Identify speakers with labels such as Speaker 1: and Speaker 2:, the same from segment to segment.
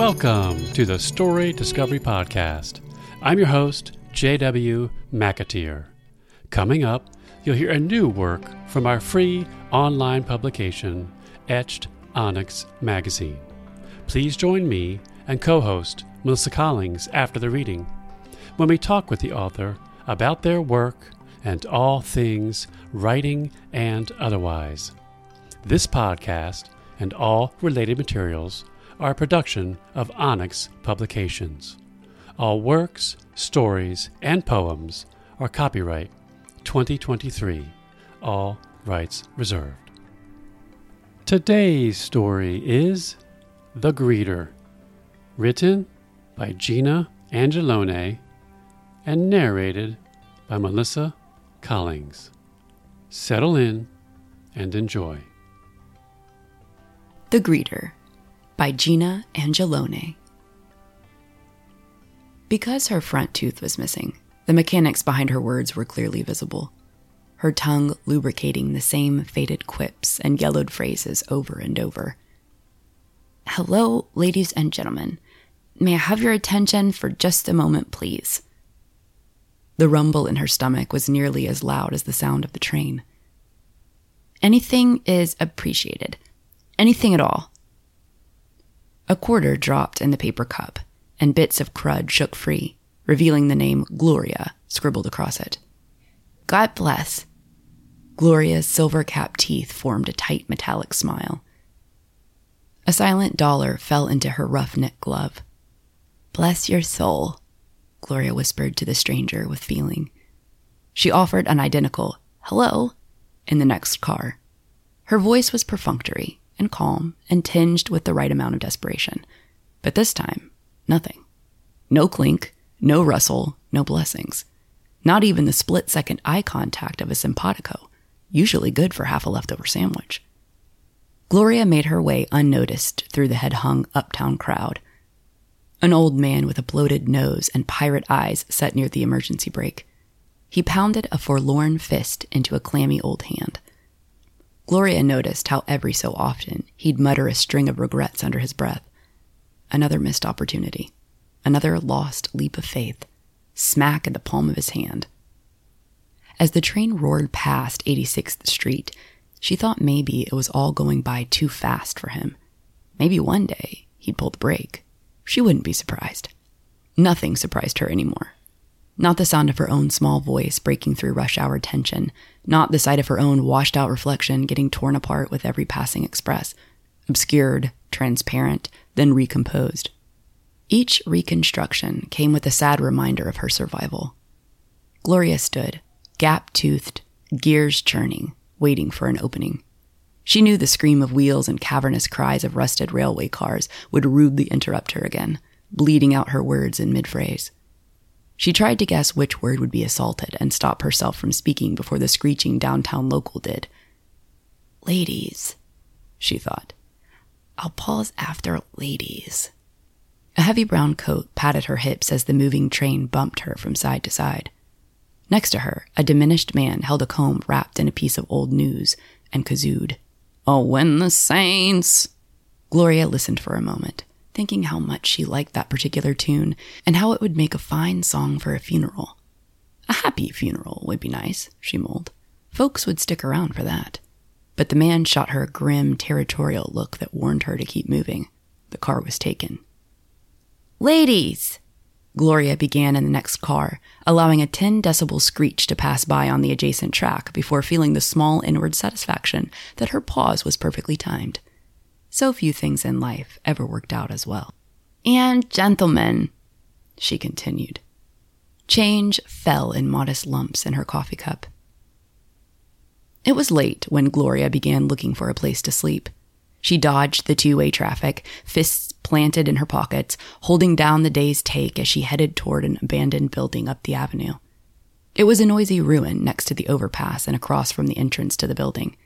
Speaker 1: Welcome to the Story Discovery Podcast. I'm your host, J.W. McAteer. Coming up, you'll hear a new work from our free online publication, Etched Onyx Magazine. Please join me and co host Melissa Collings after the reading when we talk with the author about their work and all things writing and otherwise. This podcast and all related materials are a production of Onyx Publications. All works, stories, and poems are copyright 2023, all rights reserved. Today's story is The Greeter, written by Gina Angelone and narrated by Melissa Collings. Settle in and enjoy.
Speaker 2: The Greeter by Gina Angelone. Because her front tooth was missing, the mechanics behind her words were clearly visible, her tongue lubricating the same faded quips and yellowed phrases over and over. Hello, ladies and gentlemen. May I have your attention for just a moment, please? The rumble in her stomach was nearly as loud as the sound of the train. Anything is appreciated. Anything at all. A quarter dropped in the paper cup, and bits of crud shook free, revealing the name Gloria scribbled across it. God bless. Gloria's silver capped teeth formed a tight metallic smile. A silent dollar fell into her rough knit glove. Bless your soul, Gloria whispered to the stranger with feeling. She offered an identical hello in the next car. Her voice was perfunctory, and calm and tinged with the right amount of desperation. But this time, nothing. No clink, no rustle, no blessings. Not even the split second eye contact of a simpatico, usually good for half a leftover sandwich. Gloria made her way unnoticed through the head hung uptown crowd. An old man with a bloated nose and pirate eyes sat near the emergency brake. He pounded a forlorn fist into a clammy old hand. Gloria noticed how every so often he'd mutter a string of regrets under his breath. Another missed opportunity. Another lost leap of faith. Smack in the palm of his hand. As the train roared past 86th Street, she thought maybe it was all going by too fast for him. Maybe one day he'd pull the brake. She wouldn't be surprised. Nothing surprised her anymore. Not the sound of her own small voice breaking through rush hour tension. Not the sight of her own washed out reflection getting torn apart with every passing express. Obscured, transparent, then recomposed. Each reconstruction came with a sad reminder of her survival. Gloria stood, gap toothed, gears churning, waiting for an opening. She knew the scream of wheels and cavernous cries of rusted railway cars would rudely interrupt her again, bleeding out her words in mid phrase. She tried to guess which word would be assaulted and stop herself from speaking before the screeching downtown local did. Ladies, she thought. I'll pause after ladies. A heavy brown coat patted her hips as the moving train bumped her from side to side. Next to her, a diminished man held a comb wrapped in a piece of old news and kazooed. Oh, when the saints. Gloria listened for a moment thinking how much she liked that particular tune and how it would make a fine song for a funeral. A happy funeral would be nice, she mulled. Folks would stick around for that. But the man shot her a grim, territorial look that warned her to keep moving. The car was taken. Ladies! Gloria began in the next car, allowing a 10 decibel screech to pass by on the adjacent track before feeling the small inward satisfaction that her pause was perfectly timed. So few things in life ever worked out as well. And gentlemen, she continued. Change fell in modest lumps in her coffee cup. It was late when Gloria began looking for a place to sleep. She dodged the two way traffic, fists planted in her pockets, holding down the day's take as she headed toward an abandoned building up the avenue. It was a noisy ruin next to the overpass and across from the entrance to the building.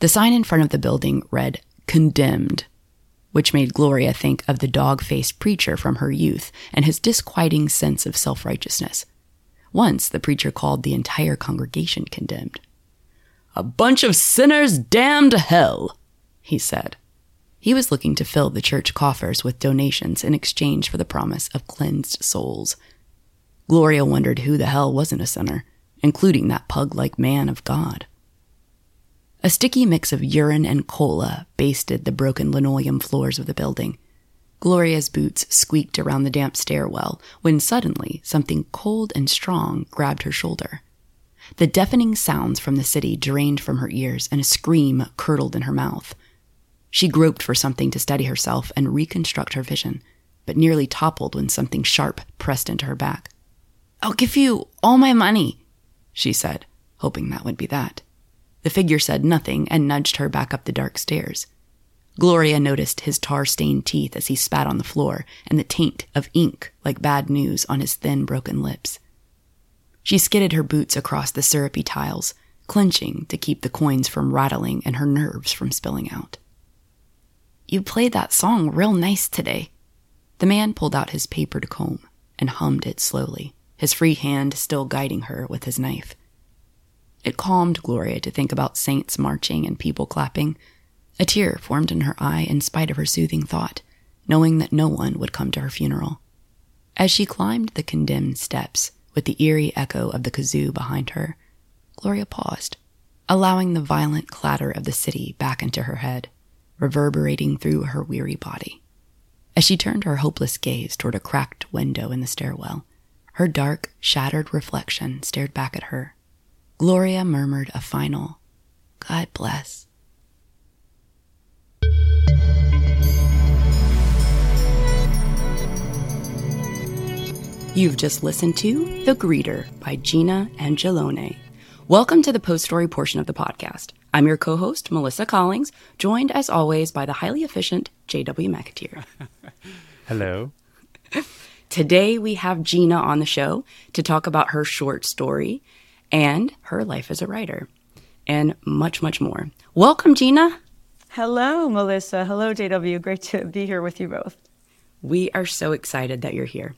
Speaker 2: The sign in front of the building read condemned, which made Gloria think of the dog faced preacher from her youth and his disquieting sense of self righteousness. Once the preacher called the entire congregation condemned. A bunch of sinners damned to hell, he said. He was looking to fill the church coffers with donations in exchange for the promise of cleansed souls. Gloria wondered who the hell wasn't a sinner, including that pug like man of God. A sticky mix of urine and cola basted the broken linoleum floors of the building. Gloria's boots squeaked around the damp stairwell when suddenly something cold and strong grabbed her shoulder. The deafening sounds from the city drained from her ears and a scream curdled in her mouth. She groped for something to steady herself and reconstruct her vision, but nearly toppled when something sharp pressed into her back. I'll give you all my money, she said, hoping that would be that. The figure said nothing and nudged her back up the dark stairs. Gloria noticed his tar stained teeth as he spat on the floor and the taint of ink like bad news on his thin, broken lips. She skidded her boots across the syrupy tiles, clenching to keep the coins from rattling and her nerves from spilling out. You played that song real nice today. The man pulled out his papered comb and hummed it slowly, his free hand still guiding her with his knife. It calmed Gloria to think about saints marching and people clapping. A tear formed in her eye in spite of her soothing thought, knowing that no one would come to her funeral. As she climbed the condemned steps, with the eerie echo of the kazoo behind her, Gloria paused, allowing the violent clatter of the city back into her head, reverberating through her weary body. As she turned her hopeless gaze toward a cracked window in the stairwell, her dark, shattered reflection stared back at her Gloria murmured a final, God bless. You've just listened to The Greeter by Gina Angelone. Welcome to the post story portion of the podcast. I'm your co host, Melissa Collings, joined as always by the highly efficient J.W. McAteer.
Speaker 1: Hello.
Speaker 2: Today we have Gina on the show to talk about her short story, and her life as a writer, and much, much more. Welcome, Gina.
Speaker 3: Hello, Melissa. Hello, JW. Great to be here with you both.
Speaker 2: We are so excited that you're here.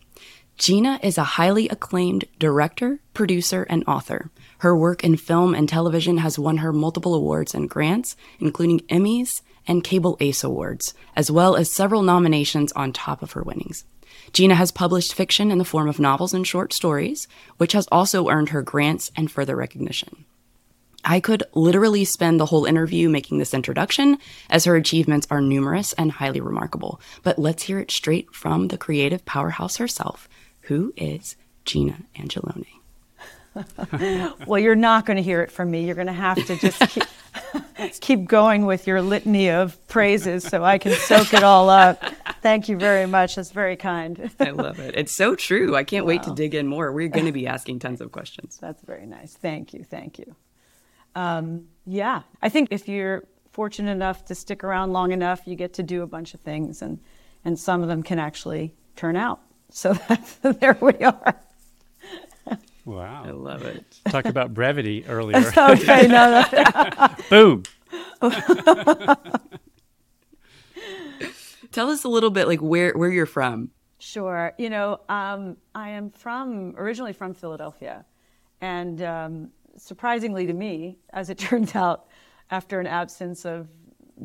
Speaker 2: Gina is a highly acclaimed director, producer, and author. Her work in film and television has won her multiple awards and grants, including Emmys and Cable Ace Awards, as well as several nominations on top of her winnings. Gina has published fiction in the form of novels and short stories, which has also earned her grants and further recognition. I could literally spend the whole interview making this introduction, as her achievements are numerous and highly remarkable. But let's hear it straight from the creative powerhouse herself, who is Gina Angelone.
Speaker 3: well, you're not going to hear it from me. You're going to have to just keep, keep going with your litany of praises so I can soak it all up. Thank you very much. That's very kind.
Speaker 2: I love it. It's so true. I can't wow. wait to dig in more. We're going to be asking tons of questions.
Speaker 3: That's very nice. Thank you. Thank you. Um, yeah, I think if you're fortunate enough to stick around long enough, you get to do a bunch of things, and and some of them can actually turn out. So that's, there we are.
Speaker 1: Wow.
Speaker 2: I love it.
Speaker 1: Talk about brevity earlier.
Speaker 3: okay, no, no.
Speaker 1: Boom.
Speaker 2: Tell us a little bit like where, where you're from.
Speaker 3: Sure. You know, um, I am from, originally from Philadelphia. And um, surprisingly to me, as it turns out, after an absence of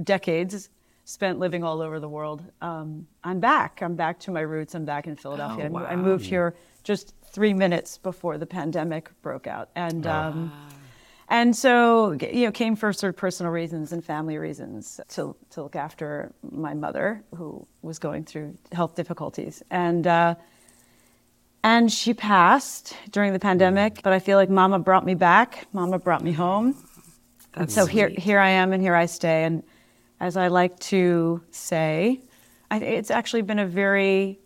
Speaker 3: decades spent living all over the world, um, I'm back. I'm back to my roots. I'm back in Philadelphia. Oh, wow. I moved here just three minutes before the pandemic broke out, and oh. um, and so you know came for sort of personal reasons and family reasons to to look after my mother who was going through health difficulties, and uh, and she passed during the pandemic. But I feel like Mama brought me back. Mama brought me home. That's so sweet. here here I am, and here I stay. And as I like to say, I, it's actually been a very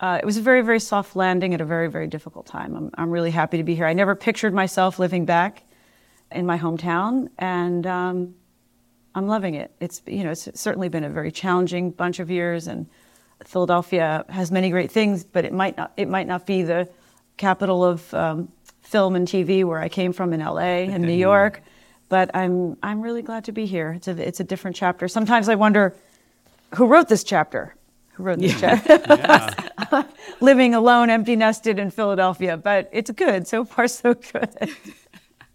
Speaker 3: uh, it was a very, very soft landing at a very, very difficult time. I'm, I'm really happy to be here. I never pictured myself living back in my hometown, and um, I'm loving it. It's you know it's certainly been a very challenging bunch of years, and Philadelphia has many great things, but it might not it might not be the capital of um, film and TV where I came from in LA and New York. But I'm I'm really glad to be here. It's a it's a different chapter. Sometimes I wonder who wrote this chapter who wrote this yeah. chapter. Living alone, empty nested in Philadelphia, but it's good. So far, so good.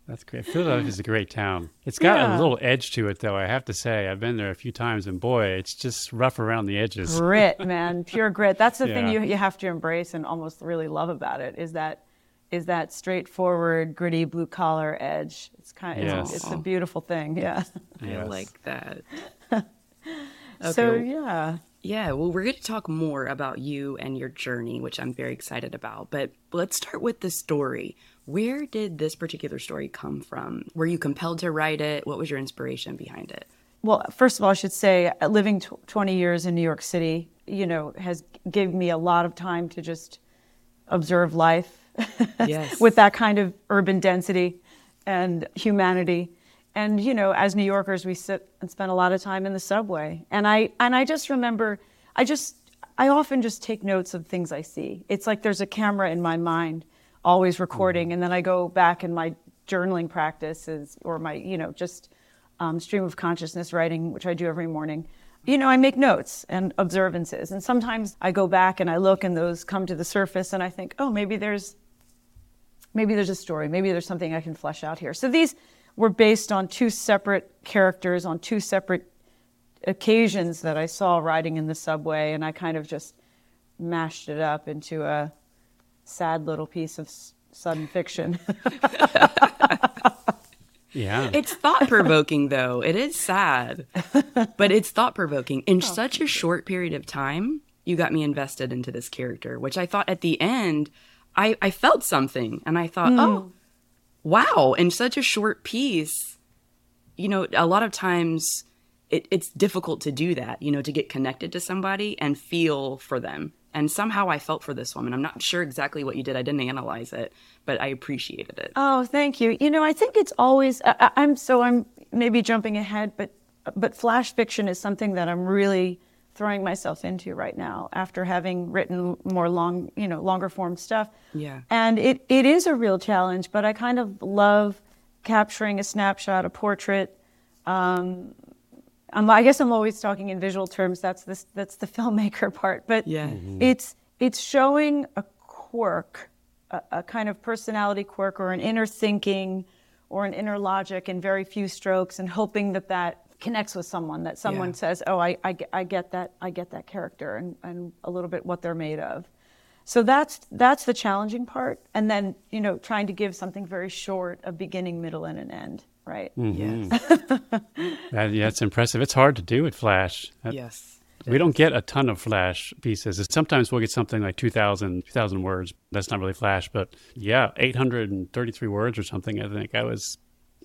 Speaker 1: That's great. Philadelphia is a great town. It's got
Speaker 3: Yeah.
Speaker 1: a little edge to it, though. I have to say, I've been there a few times, and boy, it's just rough around the edges.
Speaker 3: grit, man, pure grit. That's the thing you you have to embrace and almost really love about it is that is that straightforward, gritty blue collar edge. It's kind of
Speaker 1: Yes.
Speaker 3: it's, it's a beautiful thing. Yeah.
Speaker 2: I
Speaker 1: Yes.
Speaker 2: like that.
Speaker 3: So yeah.
Speaker 2: Yeah, well, we're going to talk more about you and your journey, which I'm very excited about. But let's start with the story. Where did this particular story come from? Were you compelled to write it? What was your inspiration behind it?
Speaker 3: Well, first of all, I should say uh, living tw 20 years in New York City, you know, has given me a lot of time to just observe life
Speaker 2: Yes.
Speaker 3: with that kind of urban density and humanity. And you know, as New Yorkers, we sit and spend a lot of time in the subway. And I and I just remember, I just I often just take notes of things I see. It's like there's a camera in my mind, always recording, and then I go back in my journaling practices or my you know just um, stream of consciousness writing, which I do every morning. You know, I make notes and observances, and sometimes I go back and I look, and those come to the surface, and I think, oh, maybe there's maybe there's a story, maybe there's something I can flesh out here. So these were based on two separate characters on two separate occasions that I saw riding in the subway, and I kind of just mashed it up into a sad little piece of sudden fiction.
Speaker 1: Yeah.
Speaker 2: It's thought provoking, though. It is sad, but it's thought provoking. In oh. such a short period of time, you got me invested into this character, which I thought at the end, I, I felt something. And I thought, mm. oh, wow, in such a short piece, you know, a lot of times it, it's difficult to do that, you know, to get connected to somebody and feel for them. And somehow I felt for this woman. I'm not sure exactly what you did. I didn't analyze it, but I appreciated it.
Speaker 3: Oh, thank you. You know, I think it's always. I, I'm so I'm maybe jumping ahead, but but flash fiction is something that I'm really throwing myself into right now after having written more long, you know, longer form stuff.
Speaker 2: Yeah.
Speaker 3: And it, it is a real challenge, but I kind of love capturing a snapshot, a portrait. Um, I'm, I guess I'm always talking in visual terms. That's this, that's the filmmaker part. But
Speaker 2: Yeah.
Speaker 3: it's it's showing a quirk, a, a kind of personality quirk, or an inner thinking, or an inner logic in very few strokes, and hoping that that connects with someone. That someone
Speaker 2: Yeah.
Speaker 3: says, "Oh, I, I, get- I get that. I get that character, and, and a little bit what they're made of." So that's that's the challenging part, and then you know trying to give something very short, a beginning, middle, and an end, right? Mm-hmm.
Speaker 2: Yes.
Speaker 1: That- yeah, it's impressive. It's hard to do with Flash. That-
Speaker 2: yes.
Speaker 1: We don't get a ton of Flash pieces. Sometimes we'll get something like 2,000, 2,000 words. That's not really Flash, but yeah, 833 words or something, I think. I was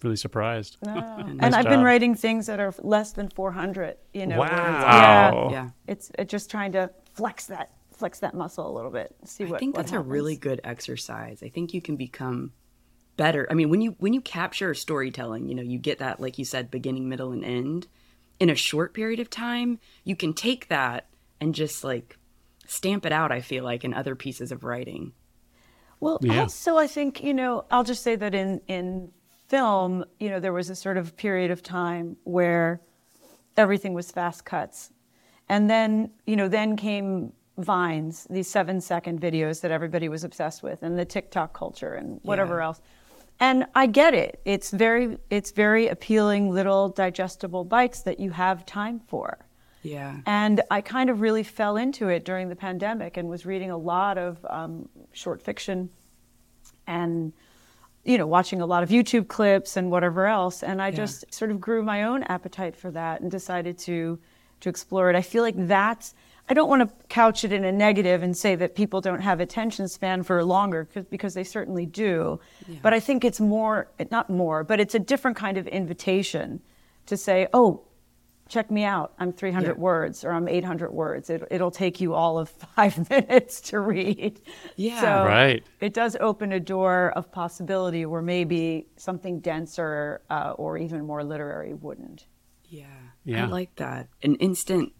Speaker 1: really surprised.
Speaker 3: and
Speaker 1: Nice
Speaker 3: I've been writing things that are less than 400, you know. words.
Speaker 1: Wow.
Speaker 3: Yeah.
Speaker 2: Yeah.
Speaker 3: It's uh, just trying to flex that flex that muscle a little bit. See what
Speaker 2: I think
Speaker 3: what
Speaker 2: that's a really good exercise. I think you can become better. I mean, when you when you capture storytelling, you know, you get that like you said beginning, middle and end in a short period of time, you can take that and just like stamp it out, I feel like in other pieces of writing.
Speaker 3: Well,
Speaker 1: Yeah.
Speaker 3: also I think you know I'll just say that in in film, you know, there was a sort of period of time where everything was fast cuts, and then you know then came vines, these seven second videos that everybody was obsessed with, and the TikTok culture and whatever
Speaker 2: Yeah.
Speaker 3: else. And I get it. It's very it's very appealing little digestible bites that you have time for.
Speaker 2: Yeah.
Speaker 3: And I kind of really fell into it during the pandemic and was reading a lot of um, short fiction and, you know, watching a lot of YouTube clips and whatever else. And I just sort of grew my own appetite for that and decided to, to explore it. I feel like that's, I don't want to couch it in a negative and say that people don't have attention span for longer because they certainly do. But I think it's more, not more, but it's a different kind of invitation to say, oh, check me out. I'm 300
Speaker 2: Yeah.
Speaker 3: words or I'm 800 words. It, it'll take you all of five minutes to read.
Speaker 2: Yeah.
Speaker 3: So
Speaker 1: Right.
Speaker 3: It does open a door of possibility where maybe something denser uh, or even more literary wouldn't.
Speaker 2: Yeah.
Speaker 1: Yeah.
Speaker 2: I like that. An instant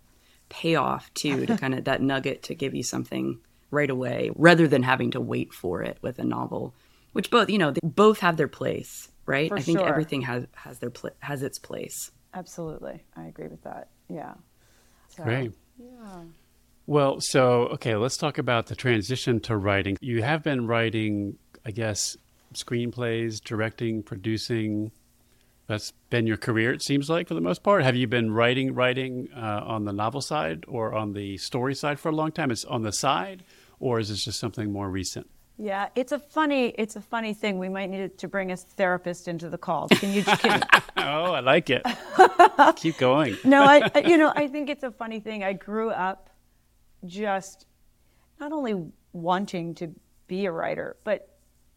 Speaker 2: payoff too to kind of that nugget to give you something right away rather than having to wait for it with a novel, which both, you know, they both have their place, right?
Speaker 3: For
Speaker 2: I think
Speaker 3: sure.
Speaker 2: everything has has their pla- has its place.
Speaker 3: Absolutely. I agree with that. Yeah. So,
Speaker 1: Great. Yeah. Well, so, okay, let's talk about the transition to writing. You have been writing, I guess, screenplays, directing, producing. That's been your career, it seems like, for the most part. Have you been writing, writing uh, on the novel side or on the story side for a long time? It's on the side, or is this just something more recent?
Speaker 3: Yeah, it's a funny it's a funny thing. We might need to bring a therapist into the call. Can you? Can,
Speaker 1: oh, I like it. Keep going.
Speaker 3: no, I you know I think it's a funny thing. I grew up just not only wanting to be a writer, but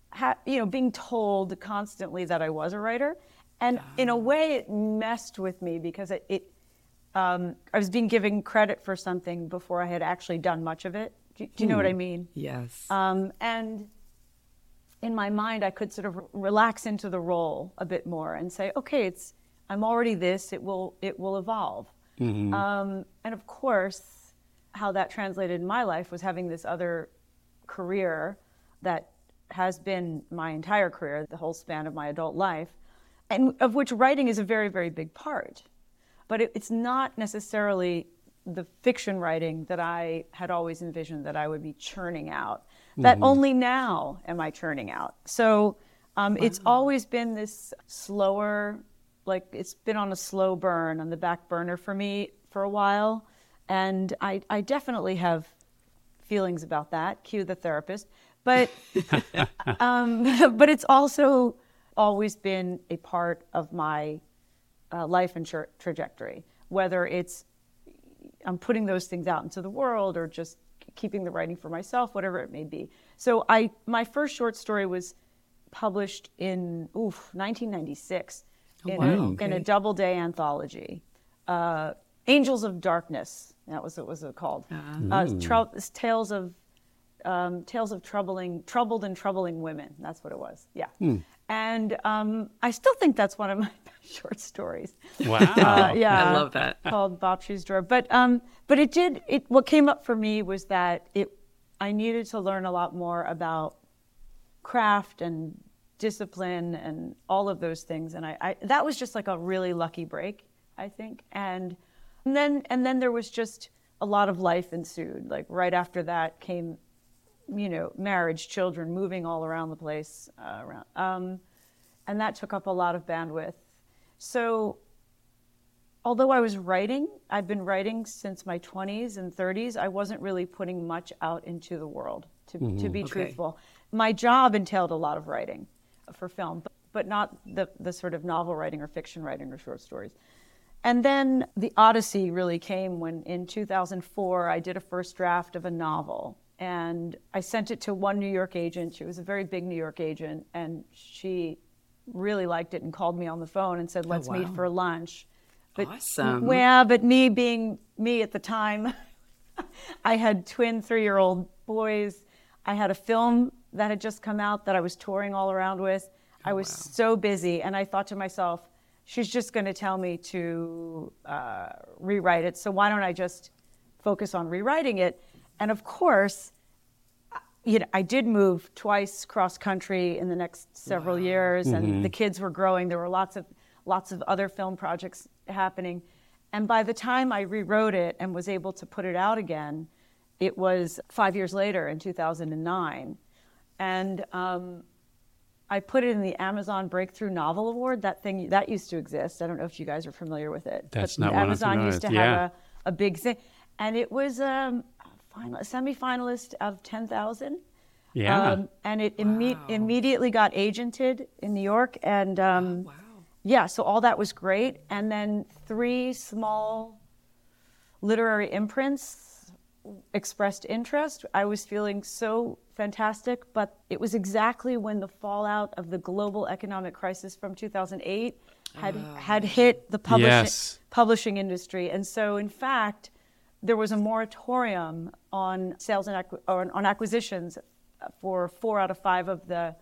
Speaker 3: ha- you know being told constantly that I was a writer, and in a way it messed with me because it. it um, I was being given credit for something before I had actually done much of it. Do, do you know what I mean?
Speaker 2: Yes.
Speaker 3: Um, and in my mind, I could sort of relax into the role a bit more and say, okay, it's I'm already this. It will it will evolve. Um, and of course, how that translated in my life was having this other career that has been my entire career, the whole span of my adult life, and of which writing is a very very big part. But it, it's not necessarily the fiction writing that I had always envisioned that I would be churning out. That only now am I churning out. So um, it's always been this slower, like it's been on a slow burn on the back burner for me for a while. And I, I definitely have feelings about that. Cue the therapist. But um, but it's also always been a part of my uh, life and tra- trajectory. Whether it's I'm putting those things out into the world or just keeping the writing for myself, whatever it may be. So I my first short story was published in oof 1996 in,
Speaker 2: wow,
Speaker 3: a, in a Doubleday anthology. Uh, Angels of Darkness. That was what it was it called? Uh, trou- tales of um, tales of troubling, troubled and troubling women. That's what it was. Yeah. And um, I still think that's one of my best short stories.
Speaker 1: Wow.
Speaker 3: Uh, yeah,
Speaker 2: I love that.
Speaker 3: Called Bob Shoes Drawer. But um, but it did. It what came up for me was that it. I needed to learn a lot more about craft and discipline and all of those things. And I, I that was just like a really lucky break, I think. And, and then and then there was just a lot of life ensued. Like right after that came, you know, marriage, children, moving all around the place, uh, around, um, and that took up a lot of bandwidth. So although I was writing, I've been writing since my 20s and 30s, I wasn't really putting much out into the world, to, to mm-hmm. be
Speaker 2: Okay.
Speaker 3: truthful. My job entailed a lot of writing for film, but, but not the, the sort of novel writing or fiction writing or short stories. And then the Odyssey really came when in 2004 I did a first draft of a novel. And I sent it to one New York agent. She was a very big New York agent. And she really liked it and called me on the phone and said, let's meet
Speaker 2: wow.
Speaker 3: for lunch. But,
Speaker 2: Awesome.
Speaker 3: Well, yeah, but me being me at the time, I had twin three year old boys. I had a film that had just come out that I was touring all around with. I was so busy, and I thought to myself, she's just going to tell me to uh, rewrite it. So why don't I just focus on rewriting it? And of course, you know, I did move twice cross country in the next several years, and the kids were growing. There were lots of lots of other film projects happening, and by the time I rewrote it and was able to put it out again, it was five years later in 2009, and um, I put it in the Amazon Breakthrough Novel Award. That thing that used to exist. I don't know if you guys are familiar with it.
Speaker 1: That's
Speaker 3: but
Speaker 1: not
Speaker 3: Amazon used to
Speaker 1: with.
Speaker 3: have
Speaker 1: Yeah.
Speaker 3: a, a big thing, and it was um, final, semi-finalist out of 10,000.
Speaker 1: Yeah.
Speaker 3: Um, and it imme- immediately got agented in New York. And um,
Speaker 2: Wow.
Speaker 3: yeah, so all that was great. And then three small literary imprints expressed interest. I was feeling so fantastic, but it was exactly when the fallout of the global economic crisis from 2008 had, had hit the publishing,
Speaker 1: Yes.
Speaker 3: publishing industry. And so, in fact, there was a moratorium on sales and or on acquisitions for four out of five of the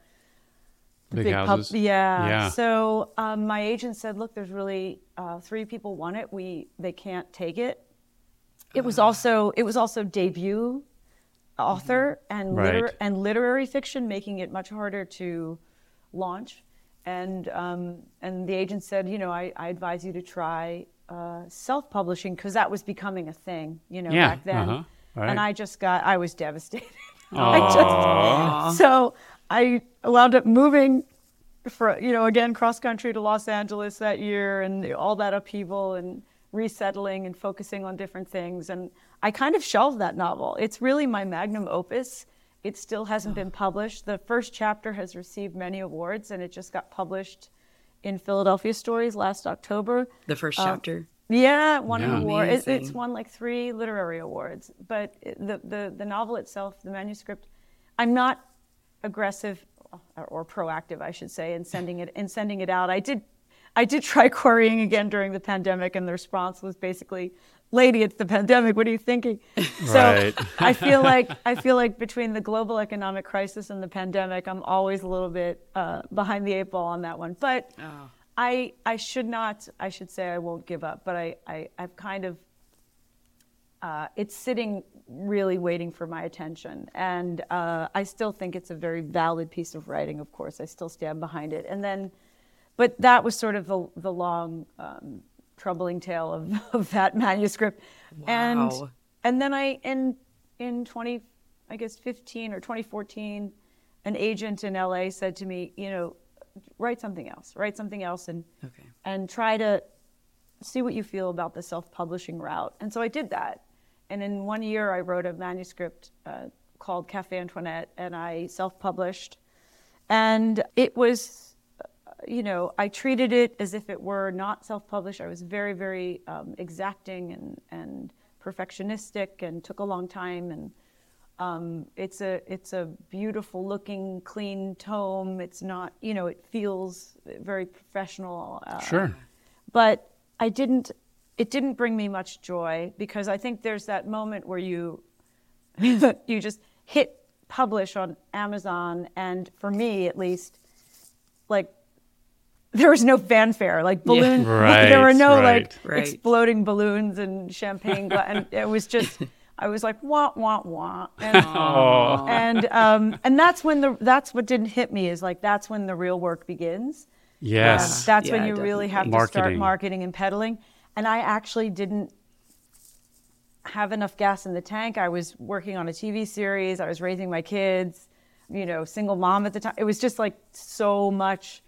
Speaker 1: Big,
Speaker 3: pub-
Speaker 1: houses.
Speaker 3: yeah.
Speaker 1: Yeah.
Speaker 3: So um, my agent said, "Look, there's really uh, three people want it. We they can't take it." It was also it was also debut author and liter- and literary fiction, making it much harder to launch. And um, and the agent said, you know, I, I advise you to try uh, self-publishing because that was becoming a thing, you know,
Speaker 1: Yeah,
Speaker 3: back then.
Speaker 1: uh-huh, right.
Speaker 3: And I just got I was devastated. I just, so I wound up moving for you know again cross country to Los Angeles that year and all that upheaval and resettling and focusing on different things and I kind of shelved that novel. It's really my magnum opus. It still hasn't been published. The first chapter has received many awards and it just got published in Philadelphia Stories last October.
Speaker 2: The first um, chapter.
Speaker 3: Yeah, won an
Speaker 1: Yeah.
Speaker 3: award. It, it's won like three literary awards. But the, the, the novel itself, the manuscript, I'm not aggressive or, or proactive, I should say, in sending it in sending it out. I did I did try querying again during the pandemic, and the response was basically, "Lady, it's the pandemic. What are you thinking?" So
Speaker 1: Right.
Speaker 3: I feel like I feel like between the global economic crisis and the pandemic, I'm always a little bit uh, behind the eight ball on that one. But
Speaker 2: Oh.
Speaker 3: I I should not. I should say I won't give up. But I, I I've kind of uh, it's sitting really waiting for my attention, and uh, I still think it's a very valid piece of writing. Of course, I still stand behind it. And then, but that was sort of the the long. Um, troubling tale of, of that manuscript. And and then i in in 20 i guess 15 or 2014 an agent in la said to me you know write something else write something else and
Speaker 2: Okay.
Speaker 3: and try to see what you feel about the self-publishing route. And so i did that. And in one year i wrote a manuscript uh, called cafe antoinette and i self-published. And it was you know, I treated it as if it were not self-published. I was very, very um, exacting and, and perfectionistic, and took a long time. And um, it's a it's a beautiful looking, clean tome. It's not, you know, it feels very professional. Uh,
Speaker 1: Sure.
Speaker 3: but I didn't. It didn't bring me much joy because I think there's that moment where you you just hit publish on Amazon, and for me at least, like there was no fanfare, like balloon.
Speaker 1: Right,
Speaker 3: there were no
Speaker 1: right.
Speaker 3: like
Speaker 2: Right.
Speaker 3: exploding balloons and champagne, gla- and it was just. I was like wah wah wah, and and um, and that's when the that's what didn't hit me is like that's when the real work begins.
Speaker 1: Yes.
Speaker 3: Um, that's when
Speaker 2: Yeah,
Speaker 3: you really have
Speaker 1: definitely.
Speaker 3: to start
Speaker 1: Marketing.
Speaker 3: marketing and peddling. And I actually didn't have enough gas in the tank. I was working on a TV series. I was raising my kids, you know, single mom at the time. It was just like so much,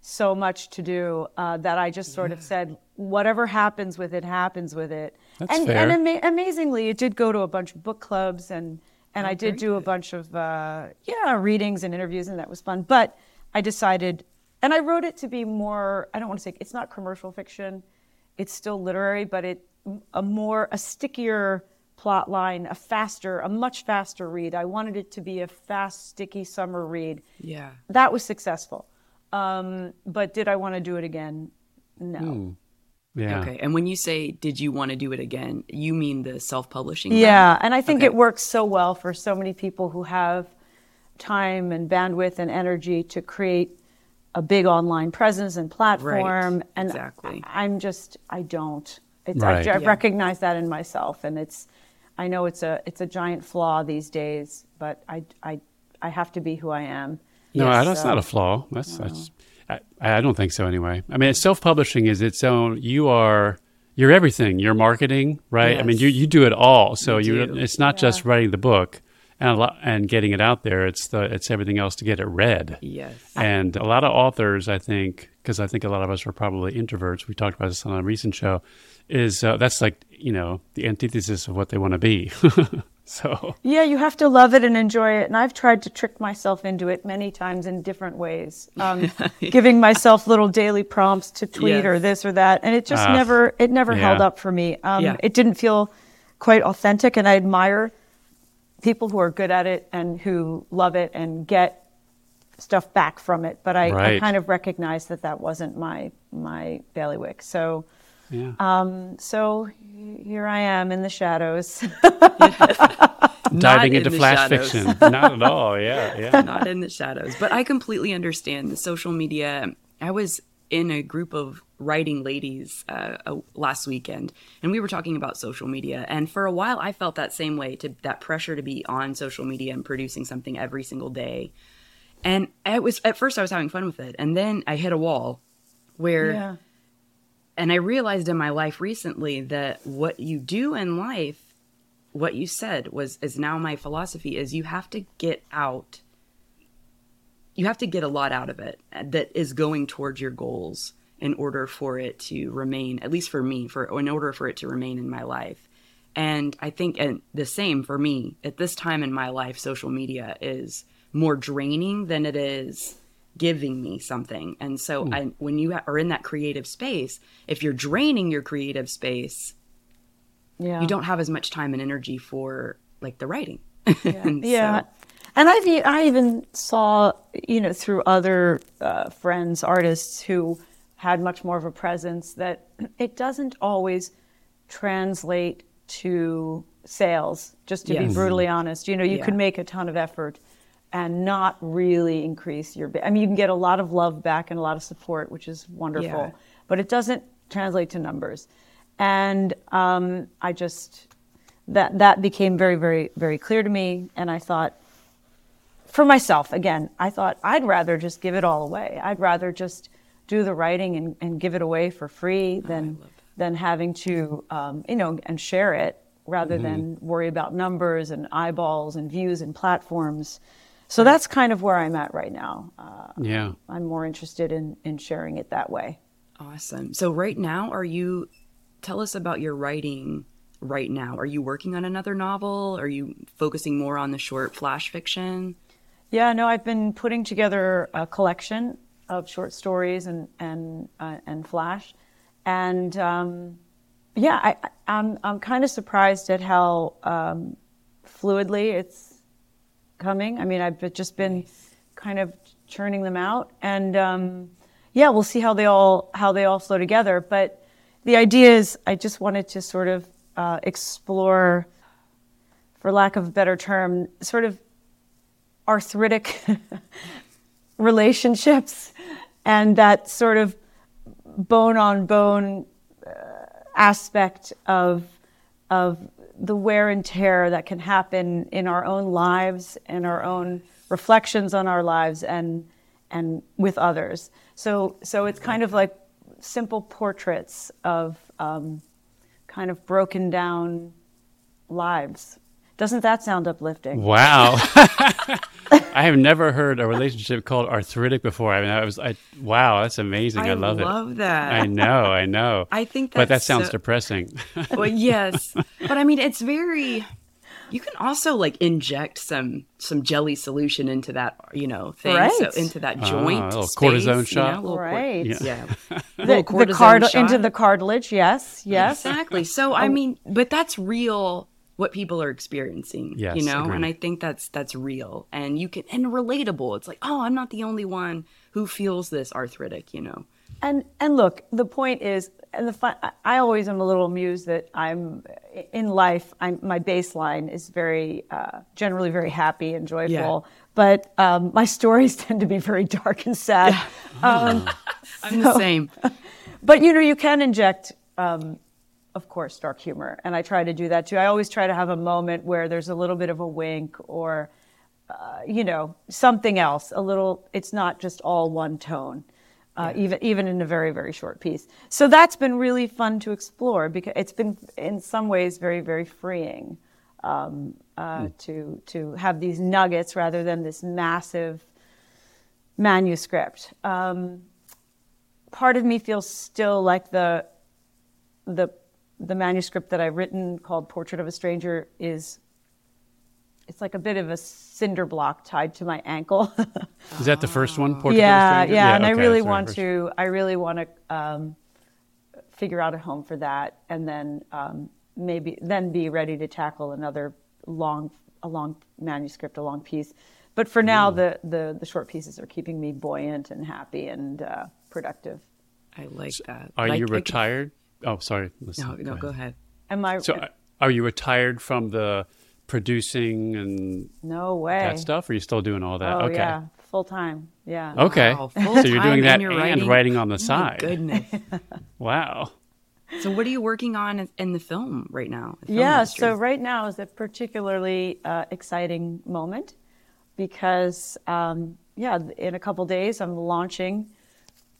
Speaker 3: so much to do uh, that I just sort of said, whatever happens with it, happens with it.
Speaker 1: That's
Speaker 3: and
Speaker 1: fair.
Speaker 3: and ama- amazingly, it did go to a bunch of book clubs and and I did do a bunch of uh, yeah readings and interviews, and that was fun. But I decided, and I wrote it to be more. I don't want to say it's not commercial fiction. It's still literary, but it a more a stickier plot line, a faster, a much faster read. I wanted it to be a fast, sticky summer read.
Speaker 2: Yeah.
Speaker 3: That was successful. Um, but did I want to do it again? No.
Speaker 1: Yeah.
Speaker 2: Okay. And when you say, did you want to do it again, you mean the self publishing?
Speaker 3: Yeah, and I think
Speaker 2: Okay.
Speaker 3: it works so well for so many people who have time and bandwidth and energy to create a big online presence and platform. and
Speaker 2: exactly.
Speaker 3: I, am just, I don't. It's,
Speaker 1: Right.
Speaker 3: I, I
Speaker 2: Yeah.
Speaker 3: recognize that in myself, and it's, I know it's a, it's a giant flaw these days, but I, I, I have to be who I am.
Speaker 1: No,
Speaker 2: Yes.
Speaker 1: that's not a flaw. That's, that's I, I don't think so anyway. I mean, self-publishing is its own. You are you're everything. You're marketing, right? I mean, you you do it all. So
Speaker 2: You
Speaker 1: you it's not just writing the book and a lot, and getting it out there. It's the it's everything else to get it read.
Speaker 2: Yes.
Speaker 1: And a lot of authors, I think, because I think a lot of us are probably introverts. We talked about this on a recent show. Is uh, that's like you know the antithesis of what they want to be. so
Speaker 3: Yeah, you have to love it and enjoy it. And I've tried to trick myself into it many times in different ways, um, giving myself little daily prompts to tweet or this or that, and it just
Speaker 1: Ah,
Speaker 3: never it never
Speaker 1: yeah.
Speaker 3: held up for me. Um,
Speaker 2: Yeah.
Speaker 3: It didn't feel quite authentic, and I admire people who are good at it and who love it and get stuff back from it. But I, I kind of recognized that that wasn't my my bailiwick. So.
Speaker 1: yeah,
Speaker 3: Um, so here I am in the shadows.
Speaker 1: Diving
Speaker 2: in
Speaker 1: into
Speaker 2: the
Speaker 1: flash
Speaker 2: shadows.
Speaker 1: fiction. Not at all. Yeah, yeah.
Speaker 2: not in the shadows. But I completely understand the social media. I was in a group of writing ladies uh, uh, last weekend, and we were talking about social media. And for a while, I felt that same way to that pressure to be on social media and producing something every single day. And it was at first I was having fun with it, and then I hit a wall where
Speaker 3: yeah.
Speaker 2: And I realized in my life recently that what you do in life, what you said was is now my philosophy is you have to get out you have to get a lot out of it that is going towards your goals in order for it to remain at least for me for in order for it to remain in my life. And i think and the same for me. At this time in my life social media is more draining than it is giving me something and so I, when you are in that creative space if you're draining your creative space
Speaker 3: Yeah.
Speaker 2: you don't have as much time and energy for like the writing
Speaker 3: Yeah.
Speaker 2: And
Speaker 3: yeah.
Speaker 2: so-
Speaker 3: And I've, I even saw, you know, through other uh, friends, artists who had much more of a presence, that it doesn't always translate to sales, just to be brutally honest. You know, you
Speaker 2: Yeah.
Speaker 3: can make a ton of effort and not really increase your, I mean, you can get a lot of love back and a lot of support, which is wonderful,
Speaker 2: Yeah.
Speaker 3: but it doesn't translate to numbers. And um, I just, that, that became very, very, very clear to me. And I thought, for myself, again, I thought I'd rather just give it all away. I'd rather just do the writing and, and give it away for free than than having to, um, you know, and share it rather than worry about numbers and eyeballs and views and platforms. So that's kind of where I'm at right now. Uh,
Speaker 1: Yeah.
Speaker 3: I'm more interested in in sharing it that way.
Speaker 2: Awesome. So right now, are you? Tell us about your writing right now. Are you working on another novel? Are you focusing more on the short flash fiction?
Speaker 3: Yeah, no, I've been putting together a collection of short stories and and uh, and flash, and um, yeah, I, I- I'm I'm kind of surprised at how um, fluidly it's coming. I mean, I've just been kind of churning them out, and um, yeah, we'll see how they all how they all flow together. But the idea is, I just wanted to sort of uh, explore, for lack of a better term, sort of arthritic relationships and that sort of bone on bone aspect of of the wear and tear that can happen in our own lives and our own reflections on our lives and and with others. So so it's kind of like simple portraits of um, kind of broken down lives. Doesn't that sound uplifting?
Speaker 1: Wow. I have never heard a relationship called arthritic before. I mean, I was, I, wow, that's amazing. I, love,
Speaker 2: love
Speaker 1: it.
Speaker 2: I love that.
Speaker 1: I know, I know.
Speaker 2: I think
Speaker 1: but that sounds
Speaker 2: so-
Speaker 1: depressing.
Speaker 2: well, yes, but I mean, it's very. You can also like inject some some jelly solution into that, you know, thing. So into that
Speaker 1: Ah,
Speaker 2: joint,
Speaker 1: a little
Speaker 2: space,
Speaker 1: cortisone
Speaker 2: you
Speaker 1: shot.
Speaker 2: know, a little cor-
Speaker 3: Right.
Speaker 1: Yeah.
Speaker 2: yeah.
Speaker 3: The,
Speaker 2: Little
Speaker 3: the
Speaker 2: cortisone
Speaker 3: card
Speaker 2: shot.
Speaker 3: into the cartilage, yes, yes.
Speaker 2: Exactly. So I mean, but that's real what people are experiencing.
Speaker 1: Yes,
Speaker 2: You know?
Speaker 1: agreed.
Speaker 2: And I think that's that's real. And you can and relatable. It's like, oh, I'm not the only one who feels this arthritic, you know.
Speaker 3: And and look, the point is, and the fun, I- I always am a little amused that I'm in life. I'm my baseline is very uh, generally very happy and joyful,
Speaker 2: Yeah.
Speaker 3: but um, my stories tend to be very dark and sad. Um,
Speaker 2: I'm the same.
Speaker 3: but you know, you can inject, um, of course, dark humor, and I try to do that too. I always try to have a moment where there's a little bit of a wink or, uh, you know, something else. A little. It's not just all one tone, uh, even even in a very very short piece. So that's been really fun to explore because it's been in some ways very very freeing. Um, uh, to to have these nuggets rather than this massive manuscript. Um, part of me feels still like the the the manuscript that I've written called Portrait of a Stranger is it's like a bit of a cinder block tied to my ankle.
Speaker 1: Is that the first one? Portrait of a
Speaker 3: yeah,
Speaker 1: Stranger?
Speaker 3: yeah, and I
Speaker 1: okay,
Speaker 3: really
Speaker 1: that's the very
Speaker 3: want to I really want to um, figure out a home for that and then um, maybe then be ready to tackle another long a long manuscript, a long piece. But for now, the, the, the short pieces are keeping me buoyant and happy and uh, productive.
Speaker 2: I like that.
Speaker 1: Are
Speaker 2: Like-
Speaker 1: you retired? Oh, sorry. Listen,
Speaker 2: No, no, go ahead.
Speaker 3: Am I?
Speaker 1: So, uh, are you retired from the producing and
Speaker 3: no way.
Speaker 1: that stuff? Or are you still doing all that?
Speaker 3: Oh
Speaker 1: okay.
Speaker 3: yeah, full time. Yeah.
Speaker 1: Okay.
Speaker 2: Wow,
Speaker 1: so you're doing that
Speaker 2: and you're
Speaker 1: and
Speaker 2: writing?
Speaker 1: writing on the
Speaker 2: My
Speaker 1: side.
Speaker 2: goodness.
Speaker 1: Wow.
Speaker 2: so what are you working on in- in the film right now? film
Speaker 3: Yeah,
Speaker 2: industry?
Speaker 3: so right now is a particularly uh, exciting moment because, um, yeah, in a couple days I'm launching uh,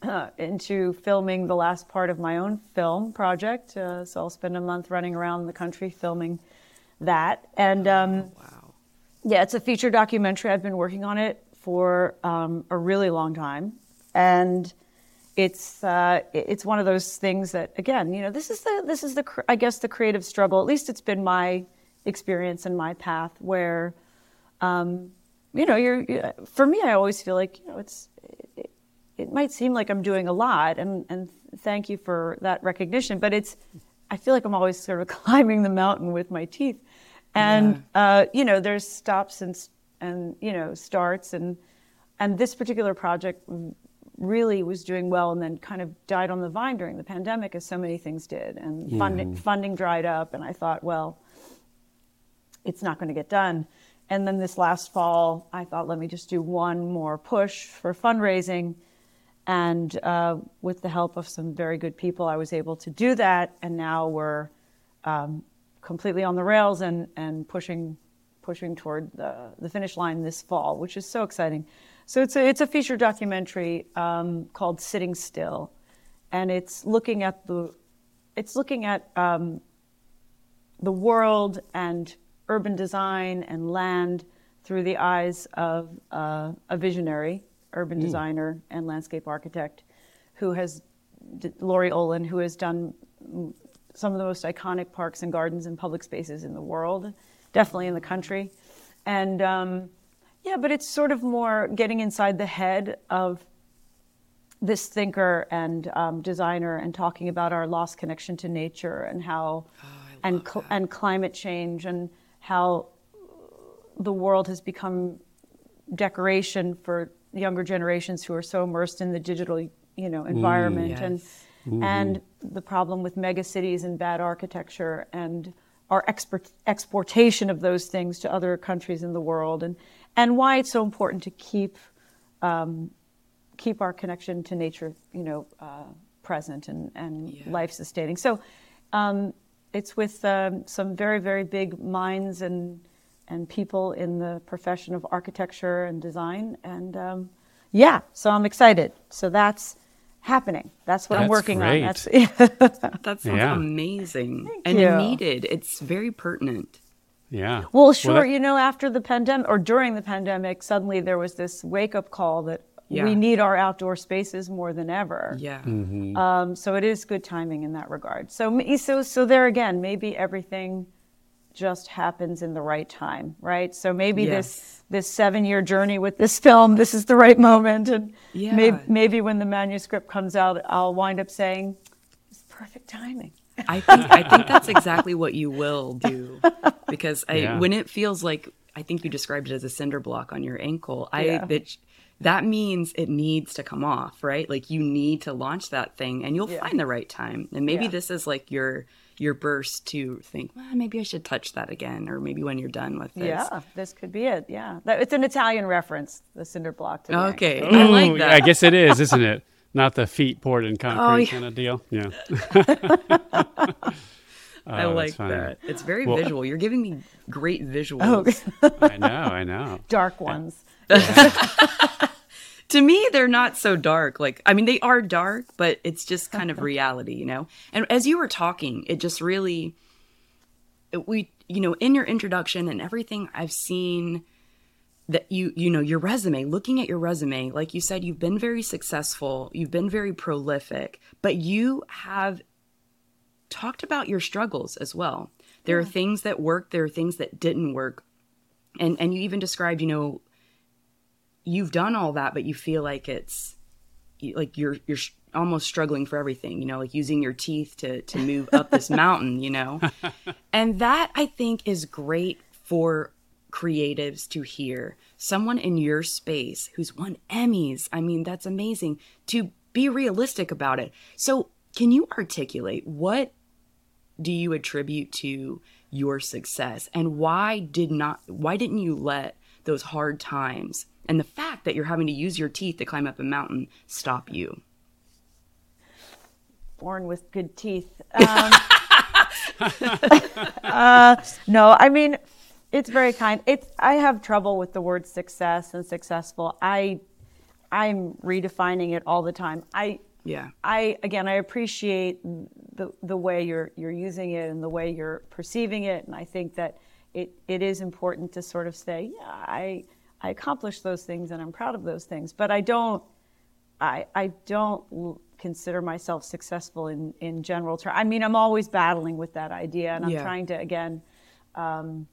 Speaker 3: into filming the last part of my own film project. Uh, so I'll spend a month running around the country filming that. And um,
Speaker 2: Wow.
Speaker 3: yeah, it's a feature documentary. I've been working on it for um, a really long time, and it's uh, it's one of those things that again, you know, this is the this is the I guess the creative struggle. At least it's been my experience and my path where, um, you know, you're for me. I always feel like you know it's it, might seem like I'm doing a lot, and and thank you for that recognition, but it's I feel like I'm always sort of climbing the mountain with my teeth, and yeah. uh, you know, there's stops and and you know starts and and this particular project really was doing well and then kind of died on the vine during the pandemic as so many things did and mm-hmm. funding funding dried up and I thought well it's not going to get done and then this last fall I thought let me just do one more push for fundraising and uh, with the help of some very good people I was able to do that. And now we're um, completely on the rails and and pushing pushing toward the, the finish line this fall which is so exciting. So it's a, it's a feature documentary um, called Sitting Still, and it's looking at the it's looking at um, the world and urban design and land through the eyes of uh, a visionary urban mm. designer and landscape architect who has Laurie Olin, who has done some of the most iconic parks and gardens and public spaces in the world, definitely in the country, and um, yeah, but it's sort of more getting inside the head of this thinker and um, designer and talking about our lost connection to nature and how oh, and cl- and climate change and how the world has become decoration for younger generations who are so immersed in the digital you know environment mm, yes. and mm-hmm. and the problem with megacities and bad architecture and our export, exportation of those things to other countries in the world and and why it's so important to keep um, keep our connection to nature, you know, uh, present and, and yeah. life sustaining. So um, it's with um, some very very big minds and and people in the profession of architecture and design, and um, yeah, so I'm excited. So that's happening. That's what
Speaker 1: that's
Speaker 3: I'm working
Speaker 1: great.
Speaker 3: on. That's
Speaker 2: that sounds yeah. amazing Thank and you. needed. It's very pertinent.
Speaker 1: Yeah.
Speaker 3: Well, sure. Well, that... You know, after the pandemic or during the pandemic, suddenly there was this wake up call that yeah. we need our outdoor spaces more than ever.
Speaker 2: Yeah.
Speaker 1: Mm-hmm.
Speaker 3: Um, so it is good timing in that regard. So, so, so there again, maybe everything just happens in the right time, right? So maybe yes. this this seven year journey with this film, this is the right moment, and yeah. maybe, maybe when the manuscript comes out, I'll wind up saying, "It's perfect timing."
Speaker 2: I think I think that's exactly what you will do because I yeah. when it feels like I think you described it as a cinder block on your ankle. I yeah. that that means it needs to come off, right? Like you need to launch that thing and you'll yeah. find the right time. And maybe this is like your your burst to think, well, maybe I should touch that again, or maybe when you're done with this.
Speaker 3: Yeah, this could be it. Yeah, it's an Italian reference, the cinder block.
Speaker 2: okay, I like that.
Speaker 1: I guess it is, isn't it? not the feet poured in concrete oh, yeah. kind of deal. Yeah.
Speaker 2: I oh, like that. It's very well, visual. You're giving me great oh. visuals.
Speaker 1: Oh. I know, I know.
Speaker 3: Dark ones.
Speaker 2: To me, they're not so dark. Like, I mean, they are dark, but it's just kind of reality, you know? And as you were talking, it just really, it, we, you know, in your introduction and everything I've seen that you you know your resume looking at your resume like you said you've been very successful you've been very prolific but you have talked about your struggles as well there yeah. are things that worked there are things that didn't work and and you even described you know you've done all that but you feel like it's like you're you're almost struggling for everything you know like using your teeth to to move up this mountain you know and that i think is great for creatives to hear someone in your space who's won Emmys. I mean, that's amazing to be realistic about it. So, can you articulate what do you attribute to your success and why did not why didn't you let those hard times and the fact that you're having to use your teeth to climb up a mountain stop you?
Speaker 3: Born with good teeth. Um, uh, no, I mean, it's very kind. It's I have trouble with the word success and successful. I I'm redefining it all the time. I
Speaker 2: yeah.
Speaker 3: I again I appreciate the the way you're you're using it and the way you're perceiving it and I think that it it is important to sort of say, yeah, I I accomplished those things and I'm proud of those things. But I don't, I, I don't consider myself successful in, in general terms. I mean, I'm always battling with that idea and I'm
Speaker 2: Yeah.
Speaker 3: trying to, again, um,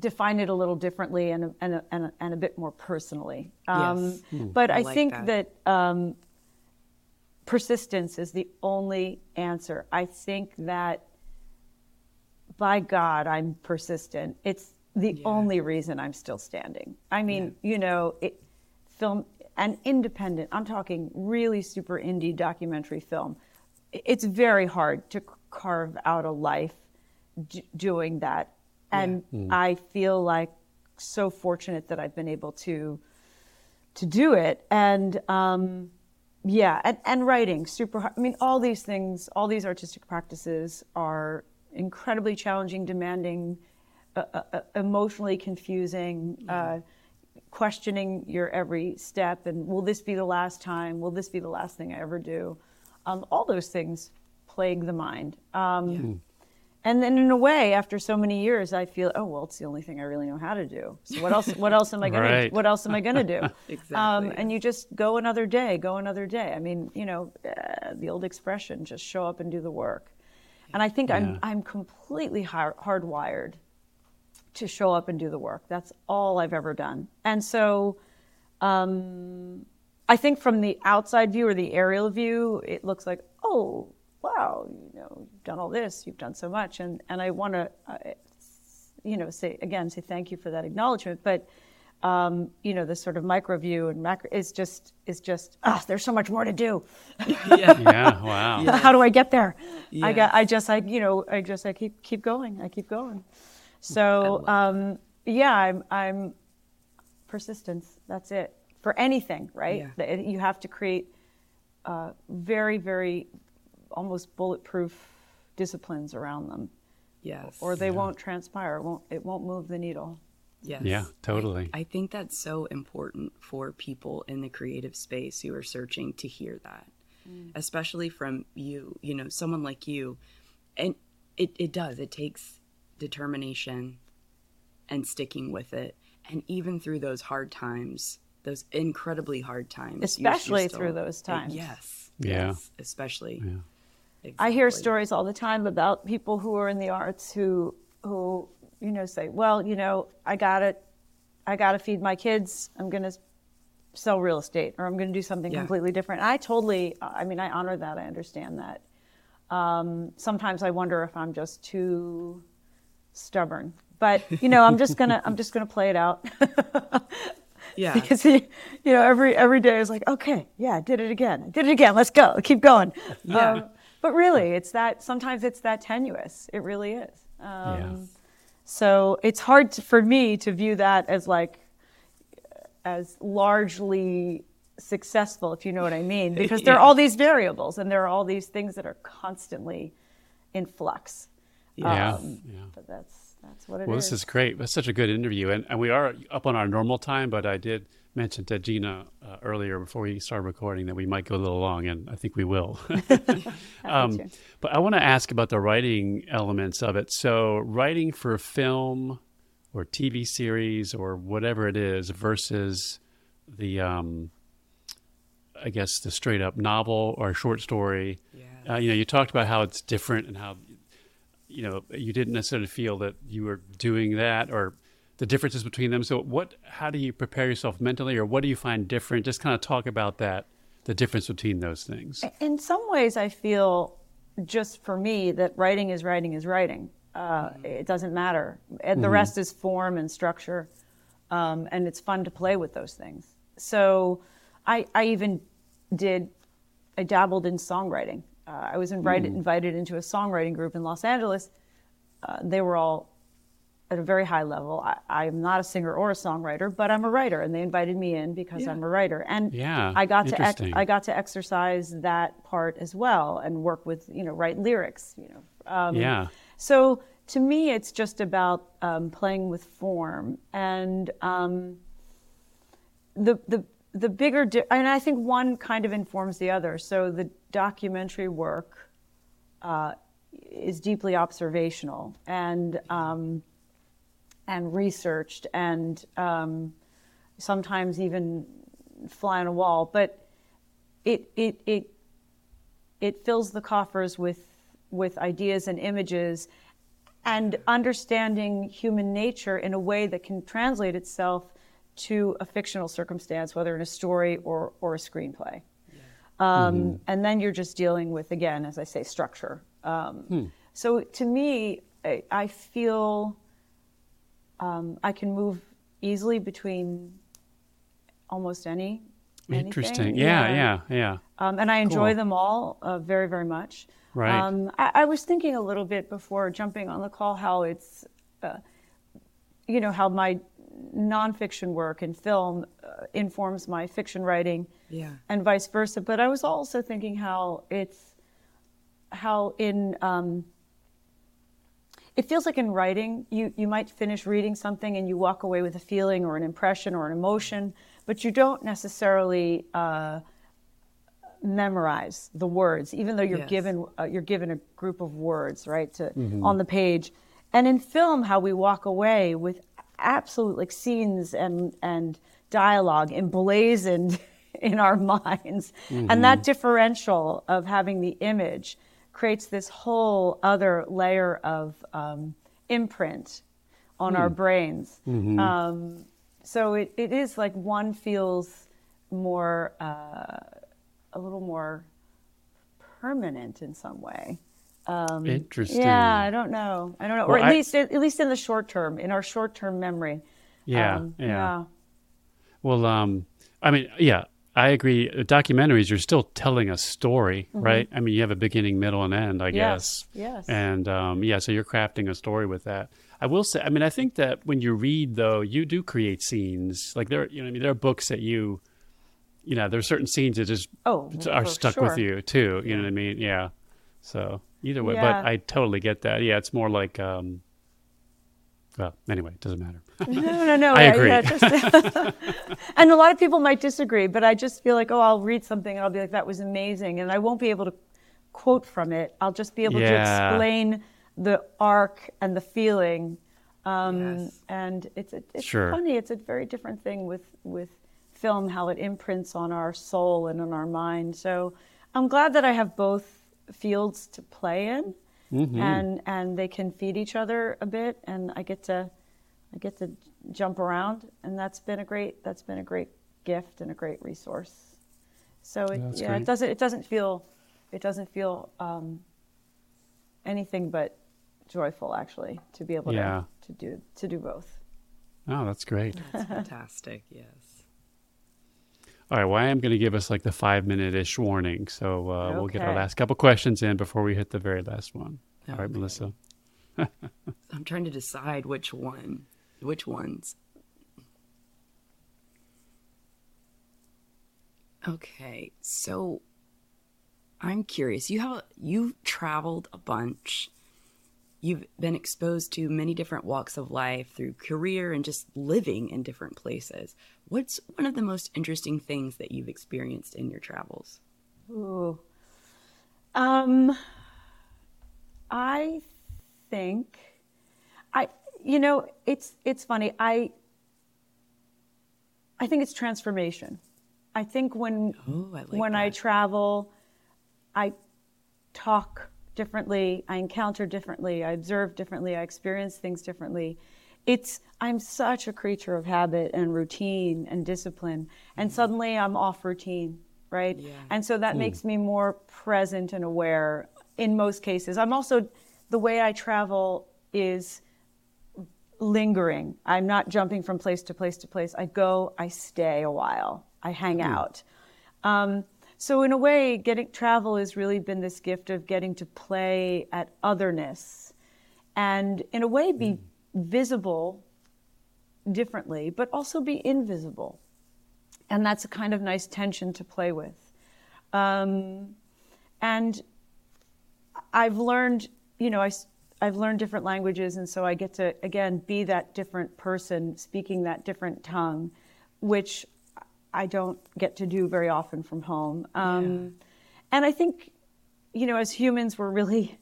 Speaker 3: define it a little differently and, a- and, and, and a bit more personally. Um,
Speaker 2: Yes.
Speaker 3: But
Speaker 2: I
Speaker 3: I,
Speaker 2: like
Speaker 3: think
Speaker 2: that.
Speaker 3: that, um, persistence is the only answer. I think that by God, I'm persistent. It's the
Speaker 2: Yeah.
Speaker 3: only reason I'm still standing. I mean, you know, it, film and independent. I'm talking really super indie documentary film. It's very hard to carve out a life d- doing that, and I feel like so fortunate that I've been able to to do it. And um, yeah, and, and writing super hard. I mean, all these things, all these artistic practices are incredibly challenging, demanding, uh, emotionally confusing, uh, questioning your every step. And will this be the last time? Will this be the last thing I ever do? Um, all those things plague the mind. Um, And then, in a way, after so many years, I feel, oh well, it's the only thing I really know how to do. So what else? What else am I gonna?
Speaker 1: Right.
Speaker 3: What else am I gonna do?
Speaker 2: Exactly.
Speaker 3: Um, and you just go another day, go another day. I mean, you know, uh, the old expression, just show up and do the work. And I think
Speaker 1: Yeah.
Speaker 3: I'm I'm completely hard, hardwired to show up and do the work. That's all I've ever done. And so, um, I think from the outside view or the aerial view, it looks like, oh, wow, you know, you've done all this, you've done so much, and and I want to, uh, you know, say again, say thank you for that acknowledgement, but. Um, you know, the sort of micro view and macro is just is just ah, there's so much more to do.
Speaker 2: yeah.
Speaker 1: Yeah, wow.
Speaker 3: How do I get there? I got, I just. I. You know. I just. I keep keep going. I keep going. So um, yeah, I'm. I'm persistence. That's it for anything, right?
Speaker 2: Yeah.
Speaker 3: You have to create uh, very, very, almost bulletproof disciplines around them,
Speaker 2: Yes.
Speaker 3: or they won't transpire. It won't. It won't move the needle.
Speaker 2: Yes.
Speaker 1: Yeah, totally.
Speaker 2: I think that's so important for people in the creative space who are searching to hear that, especially from you, you know, someone like you. And it, it does, it takes determination and sticking with it. And even through those hard times, those incredibly hard times, you- you
Speaker 3: Especially
Speaker 2: still-
Speaker 3: through those times.
Speaker 2: Yes.
Speaker 1: Yeah.
Speaker 2: yes, especially.
Speaker 1: Yeah.
Speaker 3: I hear stories all the time about people who are in the arts who who you know say, well, you know, I got to I got to feed my kids. I'm going to sell real estate or I'm going to do something
Speaker 2: Yeah.
Speaker 3: completely different. I totally I mean, I honor that. I understand that. Um, sometimes I wonder if I'm just too stubborn. But, you know, I'm just to I'm just to play it out.
Speaker 2: Yeah.
Speaker 3: because he, you know, every every day is like, okay, yeah, I did it again, I did it again. Let's go, keep going.
Speaker 2: Yeah.
Speaker 3: Um, but really, it's that sometimes it's that tenuous. It really is. Um,
Speaker 1: Yeah.
Speaker 3: So it's hard to, for me to view that as like as largely successful, if you know what I mean, because there are all these variables and there are all these things that are constantly in flux.
Speaker 1: Yeah.
Speaker 3: Um,
Speaker 1: yeah.
Speaker 3: But that's that's what it is.
Speaker 1: Well, this is great. That's such a good interview, and, and we are up on our normal time. But I did mention to Gina uh, earlier before we started recording that we might go a little long, and I think we will. um, but I want to ask about the writing elements of it. So, writing for film or TV series or whatever it is versus the, um, I guess, the straight up novel or short story.
Speaker 2: Yeah.
Speaker 1: Uh, you know, you talked about how it's different and how you know you didn't necessarily feel that you were doing that or the differences between them. So, what? How do you prepare yourself mentally, or what do you find different? Just kind of talk about that, the difference between those things.
Speaker 3: In some ways, I feel just for me that writing is writing is writing. Uh, it doesn't matter. And the rest is form and structure, um, and it's fun to play with those things. So, I, I even did. I dabbled in songwriting. Uh, I was invited invited into a songwriting group in Los Angeles. Uh, they were all at a very high level. I, I'm not a singer or a songwriter, but I'm a writer, and they invited me in because
Speaker 2: Yeah.
Speaker 3: I'm a writer. And
Speaker 1: Yeah,
Speaker 3: I got to ex- I got to exercise that part as well and work with you know write lyrics. You know, um,
Speaker 1: Yeah.
Speaker 3: So to me, it's just about um, playing with form and um, the the the bigger. Di- and I think one kind of informs the other. So the documentary work uh, is deeply observational and. Um, and researched and um, sometimes even fly on a wall. But it it it it fills the coffers with with ideas and images and understanding human nature in a way that can translate itself to a fictional circumstance, whether in a story or, or a screenplay. Um, mm-hmm. And then you're just dealing with, again, as I say, structure. Um, hmm. So to me, I, I feel um, I can move easily between almost any.
Speaker 1: Interesting. Yeah, yeah, yeah. yeah.
Speaker 3: Um, and I enjoy cool. them all uh, very, very much.
Speaker 1: Right. Um,
Speaker 3: I, I, was thinking a little bit before jumping on the call how it's, uh, you know, how my nonfiction work and film uh, informs my fiction writing,
Speaker 2: yeah.
Speaker 3: and vice versa. But I was also thinking how it's how in um, it feels like in writing you you might finish reading something and you walk away with a feeling or an impression or an emotion, but you don't necessarily. Uh, memorize the words, even though you're yes. given uh, you're given a group of words, right, to mm-hmm. on the page. And in film, how we walk away with absolute like scenes and and dialogue emblazoned in our minds, mm-hmm. and that differential of having the image creates this whole other layer of um, imprint on mm. our brains. Mm-hmm. Um, so it, it is like one feels more. Uh, a little more permanent in some way.
Speaker 1: Um, Interesting.
Speaker 3: Yeah, I don't know. I don't know, well, or at I, least at least in the short term, in our short term memory.
Speaker 1: Yeah, um, yeah, yeah. Well, um, I mean, yeah, I agree. Documentaries, you're still telling a story, mm-hmm. right? I mean, you have a beginning, middle, and end, I
Speaker 3: yes,
Speaker 1: guess.
Speaker 3: Yes.
Speaker 1: And um, yeah, so you're crafting a story with that. I will say, I mean, I think that when you read, though, you do create scenes. Like there, you know, I mean, there are books that you you know, there are certain scenes that just
Speaker 3: oh,
Speaker 1: are stuck
Speaker 3: sure.
Speaker 1: with you too. You know what I mean? Yeah. So either way, yeah. but I totally get that. Yeah, it's more like, um, well, anyway, it doesn't matter.
Speaker 3: no, no, no.
Speaker 1: I agree. Yeah,
Speaker 3: just, and a lot of people might disagree, but I just feel like, oh, I'll read something and I'll be like, that was amazing, and I won't be able to quote from it. I'll just be able to explain the arc and the feeling. Um, yes. And it's it's
Speaker 1: sure.
Speaker 3: funny. It's a very different thing with with film, how it imprints on our soul and on our mind. So I'm glad that I have both fields to play in, mm-hmm. and and they can feed each other a bit, and I get to I get to jump around, and that's been a great that's been a great gift and a great resource. So it, yeah, great. it doesn't it doesn't feel it doesn't feel um, anything but joyful actually to be able yeah. to, to do to do both.
Speaker 1: Oh, that's great.
Speaker 2: That's fantastic. Yes.
Speaker 1: All right, well, I am going to give us like the five minute ish warning. So uh, okay. we'll get our last couple questions in before we hit the very last one. Okay. All right, Melissa.
Speaker 2: I'm trying to decide which one, which ones. Okay, so I'm curious. You have you've traveled a bunch. You've been exposed to many different walks of life through career and just living in different places. What's one of the most interesting things that you've experienced in your travels?
Speaker 3: Ooh. Um, I think I you know it's it's funny I I think it's transformation. I think when
Speaker 2: oh, I like
Speaker 3: when
Speaker 2: that.
Speaker 3: I travel, I talk differently, I encounter differently, I observe differently, I experience things differently it's i'm such a creature of habit and routine and discipline and mm suddenly i'm off routine right?
Speaker 2: Yeah.
Speaker 3: and so that mm. makes me more present and aware in most cases. I'm also the way i travel is lingering. I'm not jumping from place to place to place. I go i stay a while. I hang mm. out. Um, so in a way getting travel has really been this gift of getting to play at otherness and in a way be mm visible differently, but also be invisible. And that's a kind of nice tension to play with. Um, and I've learned, you know, I, I've learned different languages, and so I get to, again, be that different person speaking that different tongue, which I don't get to do very often from home. Um, yeah. And I think, you know, as humans, we're really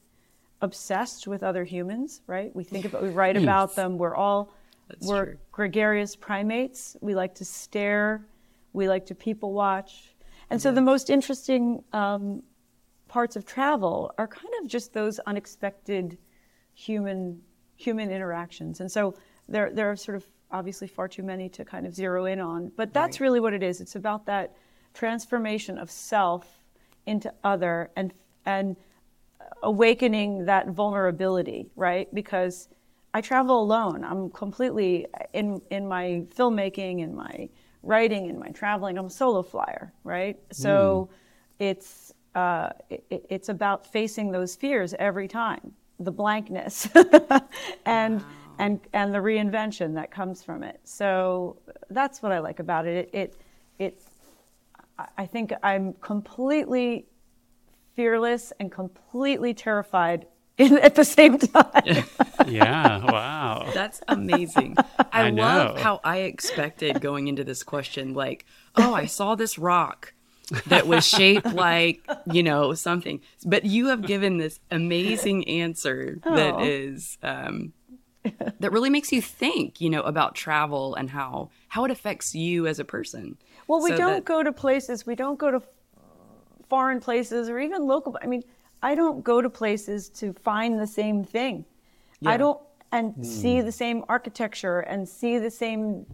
Speaker 3: obsessed with other humans, right? We think about, we write about them. We're all
Speaker 2: That's
Speaker 3: We're
Speaker 2: true.
Speaker 3: gregarious primates. We like to stare. We like to people watch. And so the most interesting um, parts of travel are kind of just those unexpected human human interactions. And so there there are sort of obviously far too many to kind of zero in on. But that's
Speaker 2: Right.
Speaker 3: really what it is. It's about that transformation of self into other and and awakening that vulnerability, right? Because I travel alone. I'm completely in in my filmmaking, in my writing, in my traveling. I'm a solo flyer, right? So it's uh, it, it's about facing those fears every time, the blankness, and and and the reinvention that comes from it. So that's what I like about it. It it, it I think I'm completely fearless and completely terrified in, at the same time.
Speaker 1: Yeah. Wow.
Speaker 2: That's amazing. I,
Speaker 1: I
Speaker 2: love
Speaker 1: know.
Speaker 2: how I expected going into this question, like, oh, I saw this rock that was shaped like, you know, something. But you have given this amazing answer that
Speaker 3: Oh.
Speaker 2: is um, that really makes you think, you know, about travel and how how it affects you as a person.
Speaker 3: Well, we
Speaker 2: So
Speaker 3: don't
Speaker 2: that-
Speaker 3: go to places, we don't go to foreign places or even local. I mean, I don't go to places to find the same thing. I don't and see the same architecture and see the same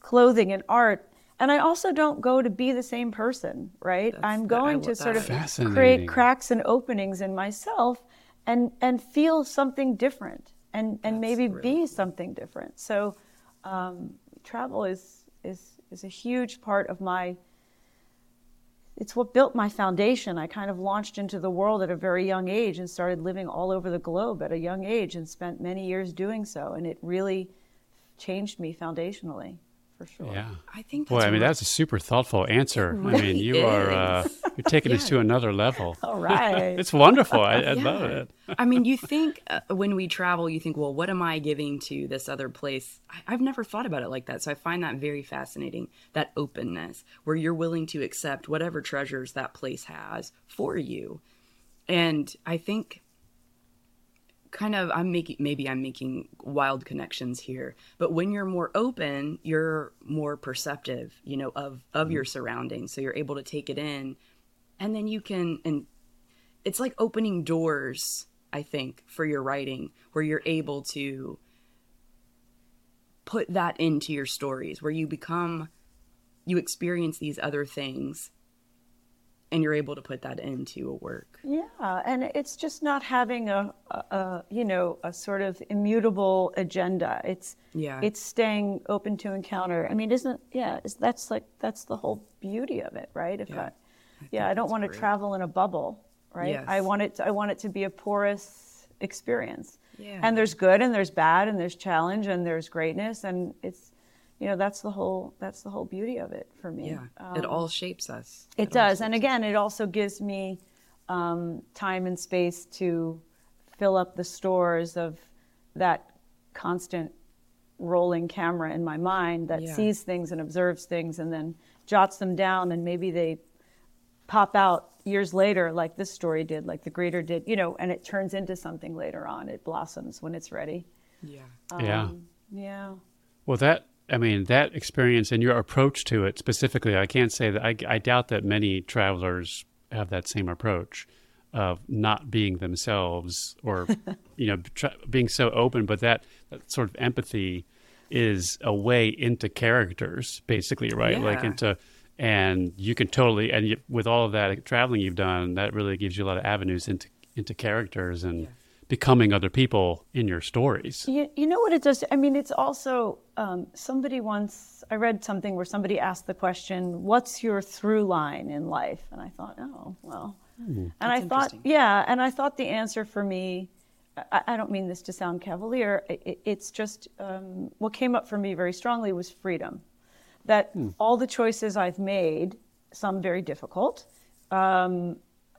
Speaker 3: clothing and art. And I also don't go to be the same person, right?
Speaker 2: That's-
Speaker 3: I'm going
Speaker 2: love
Speaker 3: to sort of
Speaker 2: that.
Speaker 1: Fascinating.
Speaker 3: create cracks and openings in myself and and feel something different and and maybe be something different. So um, travel is is is a huge part of my it's what built my foundation. I kind of launched into the world at a very young age and started living all over the globe at a young age and spent many years doing so. And it really changed me foundationally, for sure.
Speaker 1: Yeah.
Speaker 2: I think
Speaker 1: Boy, I mean, that's a super thoughtful answer. I mean, you are uh, you're taking this to another level.
Speaker 3: All right.
Speaker 1: It's wonderful. I, I love it.
Speaker 2: I mean, you think uh, when we travel, you think, well, what am I giving to this other place? I, I've never thought about it like that. So I find that very fascinating that openness where you're willing to accept whatever treasures that place has for you. And I think kind of I'm making maybe I'm making wild connections here, but when you're more open, you're more perceptive, you know, of of mm-hmm. your surroundings. So you're able to take it in and then you can and it's like opening doors i think for your writing where you're able to put that into your stories where you become you experience these other things and you're able to put that into a work
Speaker 3: Yeah, and it's just not having a, a, a you know a sort of immutable agenda. It's
Speaker 2: Yeah.
Speaker 3: it's staying open to encounter. I mean, isn't yeah? Is, that's like that's the whole beauty of it, right? If
Speaker 2: Yeah,
Speaker 3: I, yeah, I don't want to travel in a bubble, right? I want it. To, I want it to be a porous experience.
Speaker 2: Yeah.
Speaker 3: And there's good, and there's bad, and there's challenge, and there's greatness, and it's, you know, that's the whole that's the whole beauty of it for me.
Speaker 2: yeah it all shapes us
Speaker 3: It
Speaker 2: all
Speaker 3: does. And again, it also gives me um, time and space to fill up the stores of that constant rolling camera in my mind that
Speaker 2: Yeah.
Speaker 3: sees things and observes things and then jots them down and maybe they pop out years later like this story did like the Greeter did you know and it turns into something later on it blossoms when it's ready
Speaker 2: yeah
Speaker 1: yeah.
Speaker 3: Um, yeah
Speaker 1: Well, that I mean that experience and your approach to it specifically, I can't say that I, I doubt that many travelers have that same approach of not being themselves or you know tra- being so open, but that, that sort of empathy is a way into characters, basically, right? Like into and you can totally and you, with all of that traveling you've done, that really gives you a lot of avenues into into characters and becoming other people in your stories.
Speaker 3: You, you know what it does? I mean, it's also um, somebody once, I read something where somebody asked the question, What's your through line in life? And I thought, Oh, well. and I thought, yeah, and I thought the answer for me, I, I don't mean this to sound cavalier, it, it- it's just um, what came up for me very strongly was freedom. That all the choices I've made, some very difficult, um,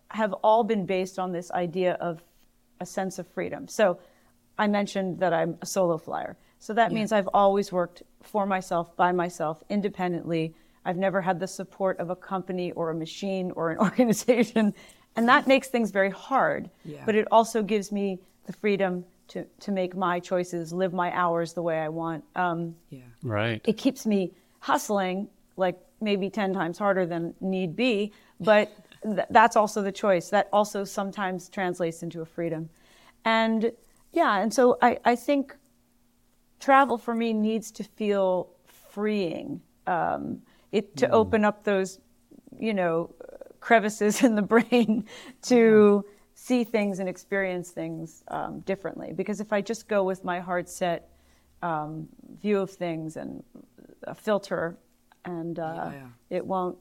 Speaker 3: have all been based on this idea of a sense of freedom. So I mentioned that I'm a solo flyer. So that means I've always worked for myself, by myself, independently. I've never had the support of a company or a machine or an organization. And that makes things very hard.
Speaker 2: Yeah.
Speaker 3: But it also gives me the freedom to to make my choices, live my hours the way I want. Um,
Speaker 2: Yeah.
Speaker 1: Right.
Speaker 3: it keeps me hustling like maybe 10 times harder than need be but th- that's also the choice that also sometimes translates into a freedom and yeah and so I, I think travel for me needs to feel freeing um, it to open up those you know crevices in the brain to see things and experience things um, differently because if i just go with my hard set um, view of things and a filter, and uh,
Speaker 2: Yeah, yeah.
Speaker 3: it won't.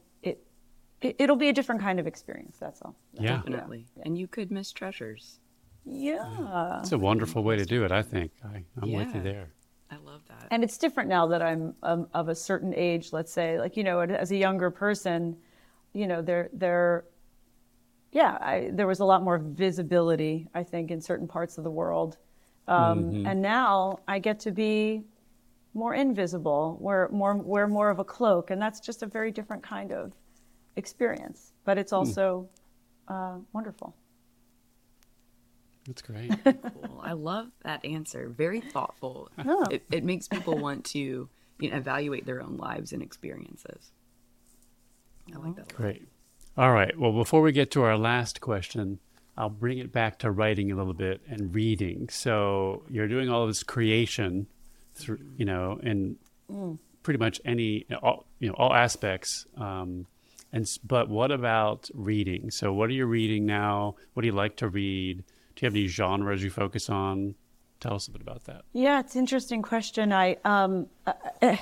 Speaker 3: It, it it'll be a different kind of experience. That's all.
Speaker 1: Yeah.
Speaker 2: Definitely. And you could miss treasures.
Speaker 3: Yeah.
Speaker 1: It's a wonderful way to do it, I think. I, I'm with you there.
Speaker 2: I love that.
Speaker 3: And it's different now that I'm um, of a certain age. Let's say, like you know, as a younger person, you know, there there. Yeah, I, there was a lot more visibility, I think, in certain parts of the world, um, and now I get to be more invisible, wear more wear more of a cloak, and that's just a very different kind of experience. But it's also uh, wonderful.
Speaker 1: That's great.
Speaker 2: cool. I love that answer. Very thoughtful.
Speaker 3: Oh.
Speaker 2: It, it makes people want to you know, evaluate their own lives and experiences. I like that.
Speaker 1: Great. All right. Well, before we get to our last question, I'll bring it back to writing a little bit and reading. So you're doing all this creation through, you know, in pretty much any, all, you know, all aspects. Um, and but what about reading? So what are you reading now? What do you like to read? Do you have any genres you focus on? Tell us a bit about that.
Speaker 3: Yeah, it's an interesting question. I um, I,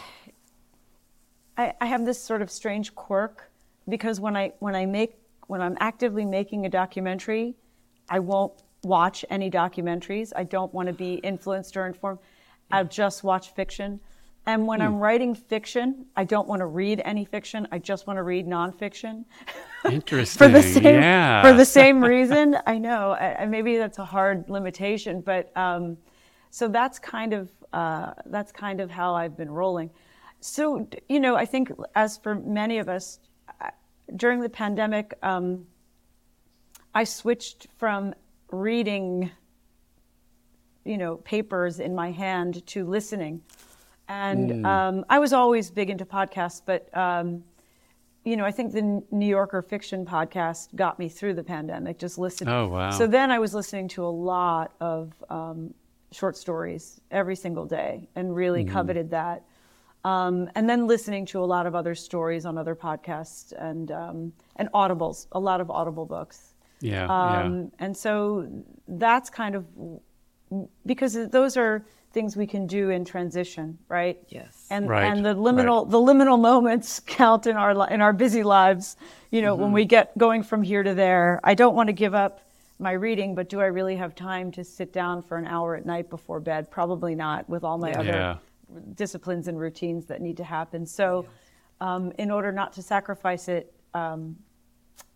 Speaker 3: I have this sort of strange quirk because when I when I make when I'm actively making a documentary, I won't watch any documentaries. I don't want to be influenced or informed. I'll just watch fiction. And when I'm writing fiction, I don't want to read any fiction. I just want to read nonfiction.
Speaker 1: Interesting.
Speaker 3: for the same
Speaker 1: yeah.
Speaker 3: for the same reason. I know, I- maybe that's a hard limitation, but um, so that's kind of uh, that's kind of how I've been rolling. So you know, I think as for many of us during the pandemic, um, I switched from reading, you know, papers in my hand to listening, and um, I was always big into podcasts, but. Um, you know, I think the New Yorker fiction podcast got me through the pandemic. Just listening.
Speaker 1: Oh, wow.
Speaker 3: So then I was listening to a lot of um, short stories every single day, and really
Speaker 1: Mm-hmm.
Speaker 3: coveted that. Um, and then listening to a lot of other stories on other podcasts and um, and audibles, a lot of audible books.
Speaker 1: yeah. yeah.
Speaker 3: Um, And so that's kind of because those are things we can do in transition, right?
Speaker 2: Yes.
Speaker 3: And
Speaker 1: Right,
Speaker 3: and the liminal the liminal moments count in our li- in our busy lives. You know, when we get going from here to there. I don't want to give up my reading, but do I really have time to sit down for an hour at night before bed? Probably not with all my other
Speaker 1: Yeah.
Speaker 3: disciplines and routines that need to happen. So, um, in order not to sacrifice it, um,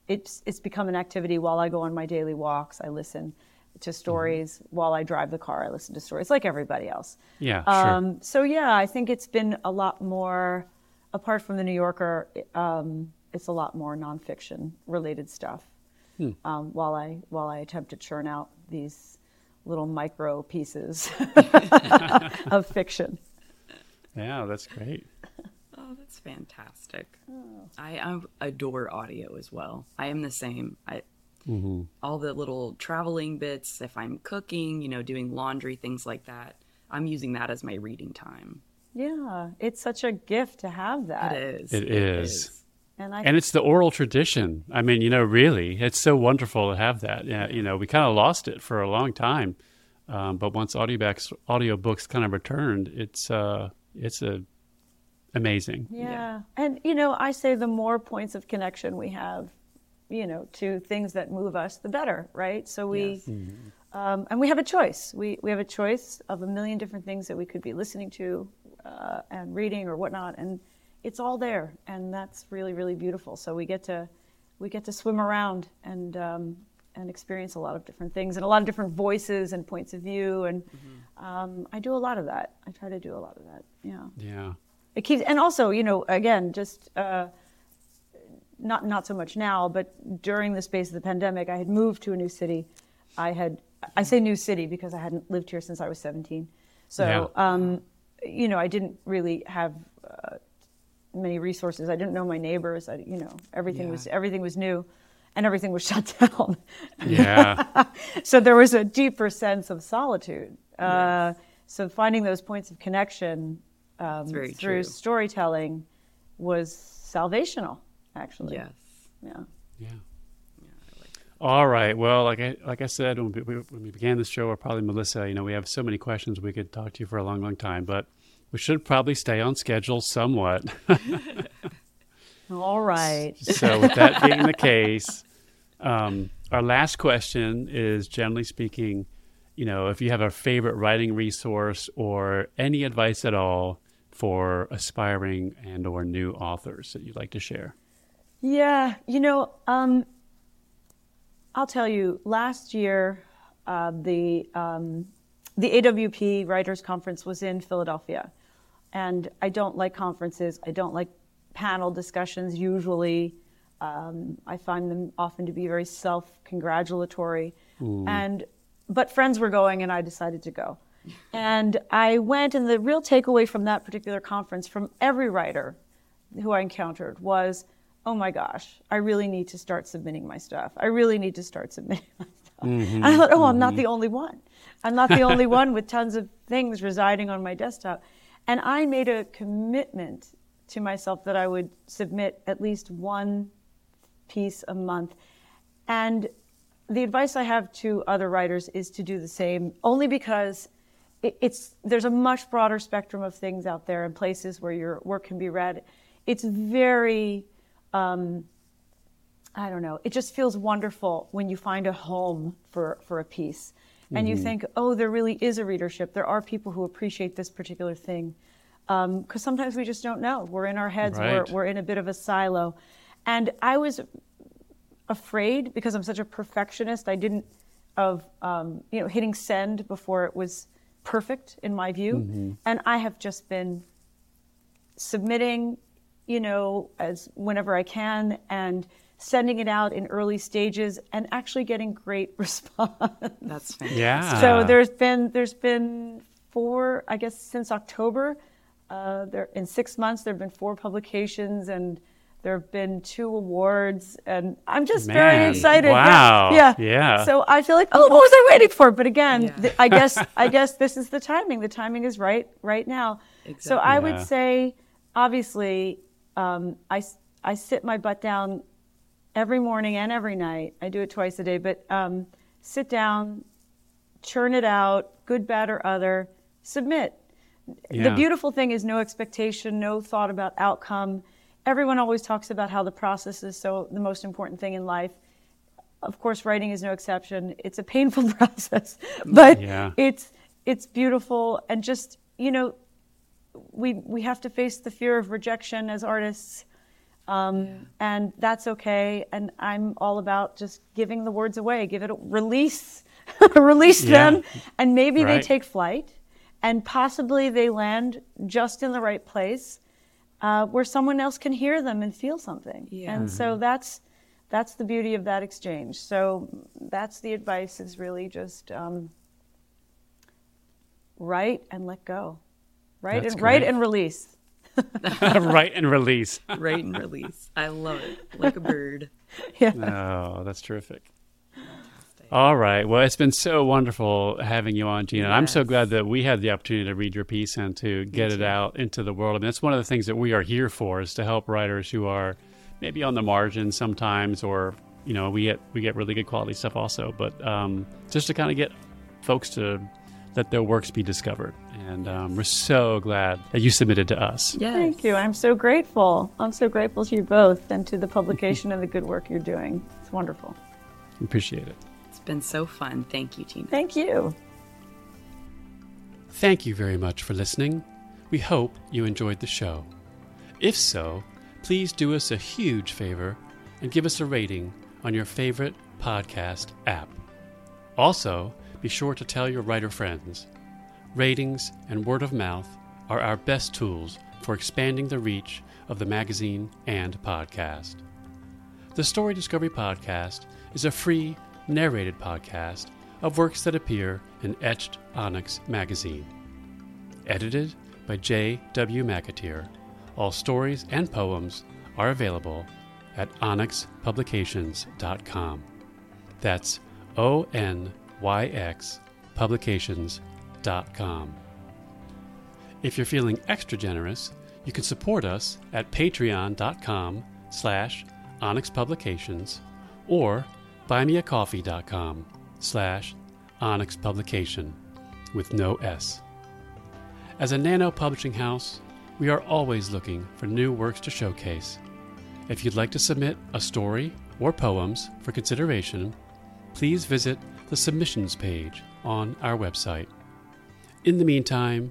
Speaker 3: it's it's become an activity while I go on my daily walks. I listen to stories while I drive the car. I listen to stories like everybody else.
Speaker 1: Yeah, sure.
Speaker 3: Um, so yeah, I think it's been a lot more. Apart from the New Yorker, um, it's a lot more nonfiction related stuff.
Speaker 1: Hmm.
Speaker 3: Um, while I while I attempt to churn out these little micro pieces of fiction.
Speaker 1: yeah, that's great.
Speaker 2: Oh, that's fantastic. I, I adore audio as well. I am the same. I all the little traveling bits. If I'm cooking, you know, doing laundry, things like that, I'm using that as my reading time.
Speaker 3: Yeah, it's such a gift to have that.
Speaker 2: It is.
Speaker 1: It is.
Speaker 3: And I
Speaker 1: and it's the oral tradition. I mean, you know, really, it's so wonderful to have that. Yeah, you know, we kind of lost it for a long time, um, but once audiobooks audiobooks kind of returned, it's uh, it's a amazing.
Speaker 3: Yeah. And, you know, I say the more points of connection we have, you know, to things that move us, the better, right? So we,
Speaker 2: Yes.
Speaker 3: um, and we have a choice. We, we have a choice of a million different things that we could be listening to uh, and reading or whatnot. And it's all there. And that's really, really beautiful. So we get to, we get to swim around and, um, and experience a lot of different things and a lot of different voices and points of view. And um, I do a lot of that. I try to do a lot of that. Yeah
Speaker 1: Yeah.
Speaker 3: it keeps and also you know again just uh, not not so much now but during the space of the pandemic i had moved to a new city i had I say new city because I hadn't lived here since I was 17. So,
Speaker 1: Yeah.
Speaker 3: um, you know, I didn't really have uh, many resources. I didn't know my neighbors. I, you know, everything was everything was new, and everything was shut down.
Speaker 1: Yeah.
Speaker 3: so there was a deeper sense of solitude. Uh, so finding those points of connection um, through
Speaker 2: true.
Speaker 3: storytelling was salvational, actually.
Speaker 2: Yes.
Speaker 3: Yeah.
Speaker 1: Yeah. All right. Well, like I like I said when we, when we began this show, or probably Melissa, you know, we have so many questions we could talk to you for a long, long time, but we should probably stay on schedule somewhat.
Speaker 3: All right.
Speaker 1: so, with that being the case, um, our last question is generally speaking, you know, if you have a favorite writing resource or any advice at all for aspiring and or new authors that you'd like to share.
Speaker 3: Yeah, you know, um, I'll tell you. Last year, uh, the um, the AWP Writers Conference was in Philadelphia, and I don't like conferences. I don't like panel discussions. Usually, um, I find them often to be very self-congratulatory, and but friends were going, and I decided to go. And I went, and the real takeaway from that particular conference, from every writer who I encountered, was, "Oh my gosh, I really need to start submitting my stuff. I really need to start submitting my stuff." And I mm-hmm. thought, "Oh, I'm not mm-hmm. the only one. I'm not the only one with tons of things residing on my desktop." And I made a commitment to myself that I would submit at least one piece a month. And the advice I have to other writers is to do the same, only because it's there's a much broader spectrum of things out there and places where your work can be read. It's very, um, I don't know, it just feels wonderful when you find a home for, for a piece. And you think, oh, there really is a readership. There are people who appreciate this particular thing. Because sometimes we just don't know. We're in our heads,
Speaker 1: Right.
Speaker 3: we're, we're in a bit of a silo. And I was afraid because I'm such a perfectionist. I didn't of um, you know hitting send before it was perfect in my view, and I have just been submitting, you know, as whenever I can and sending it out in early stages and actually getting great response.
Speaker 2: That's fantastic.
Speaker 1: Yeah.
Speaker 3: So there's been there's been four, I guess, since October. Uh, there in six months there have been four publications and there have been two awards and I'm just very excited. Yeah,
Speaker 1: wow,
Speaker 3: Yeah.
Speaker 1: yeah.
Speaker 3: So I feel like, oh, what was I waiting for? But again,
Speaker 2: Yeah.
Speaker 3: th- I guess I guess this is the timing. The timing is right right now. Exactly. So I
Speaker 1: Yeah.
Speaker 3: would say, obviously, um, I I sit my butt down every morning and every night. I do it twice a day, but um, sit down, churn it out, good, bad, or other, submit. The beautiful thing is no expectation, no thought about outcome. Everyone always talks about how the process is so the most important thing in life. Of course, writing is no exception. It's a painful process, but
Speaker 1: Yeah.
Speaker 3: it's it's beautiful and just you know we we have to face the fear of rejection as artists um, and that's okay. And i'm all about just giving the words away. Give it a release release
Speaker 1: Yeah.
Speaker 3: them. And maybe they take flight and possibly they land just in the right place uh, where someone else can hear them and feel something.
Speaker 2: Yeah.
Speaker 3: and so that's that's the beauty of that exchange. So that's the advice is really just um, write and let go write
Speaker 1: That's
Speaker 3: and write
Speaker 1: great.
Speaker 3: and release
Speaker 1: Write and release.
Speaker 2: Write and release. I love it. Like a bird.
Speaker 3: yeah
Speaker 1: Oh, that's terrific. All right. Well, it's been so wonderful having you on, Gina. I'm so glad that we had the opportunity to read your piece and to get it out into the world. I mean, that's one of the things that we are here for is to help writers who are maybe on the margins sometimes, or you know, we get we get really good quality stuff also, but um, just to kind of get folks to let their works be discovered. And um, we're so glad that you submitted to us.
Speaker 2: Yes.
Speaker 3: thank you i'm so grateful i'm so grateful to you both and to the publication and the good work you're doing it's wonderful
Speaker 1: Appreciate it.
Speaker 2: It's been so fun. Thank you, Gina.
Speaker 3: thank you
Speaker 1: Thank you very much for listening. We hope you enjoyed the show. If so, please do us a huge favor and give us a rating on your favorite podcast app. Also, be sure to tell your writer friends. Ratings and word of mouth are our best tools for expanding the reach of the magazine and podcast. The Story Discovery Podcast is a free, narrated podcast of works that appear in Etched Onyx magazine. Edited by J. W. McAteer, all stories and poems are available at onyxpublications.com. That's O N Y X publications.com. If you're feeling extra generous, you can support us at patreon.com slash onyxpublications or buymeacoffee.com slash onyxpublication with no S. As a nano publishing house, we are always looking for new works to showcase. If you'd like to submit a story or poems for consideration, please visit the submissions page on our website. In the meantime,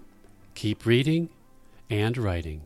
Speaker 1: keep reading and writing.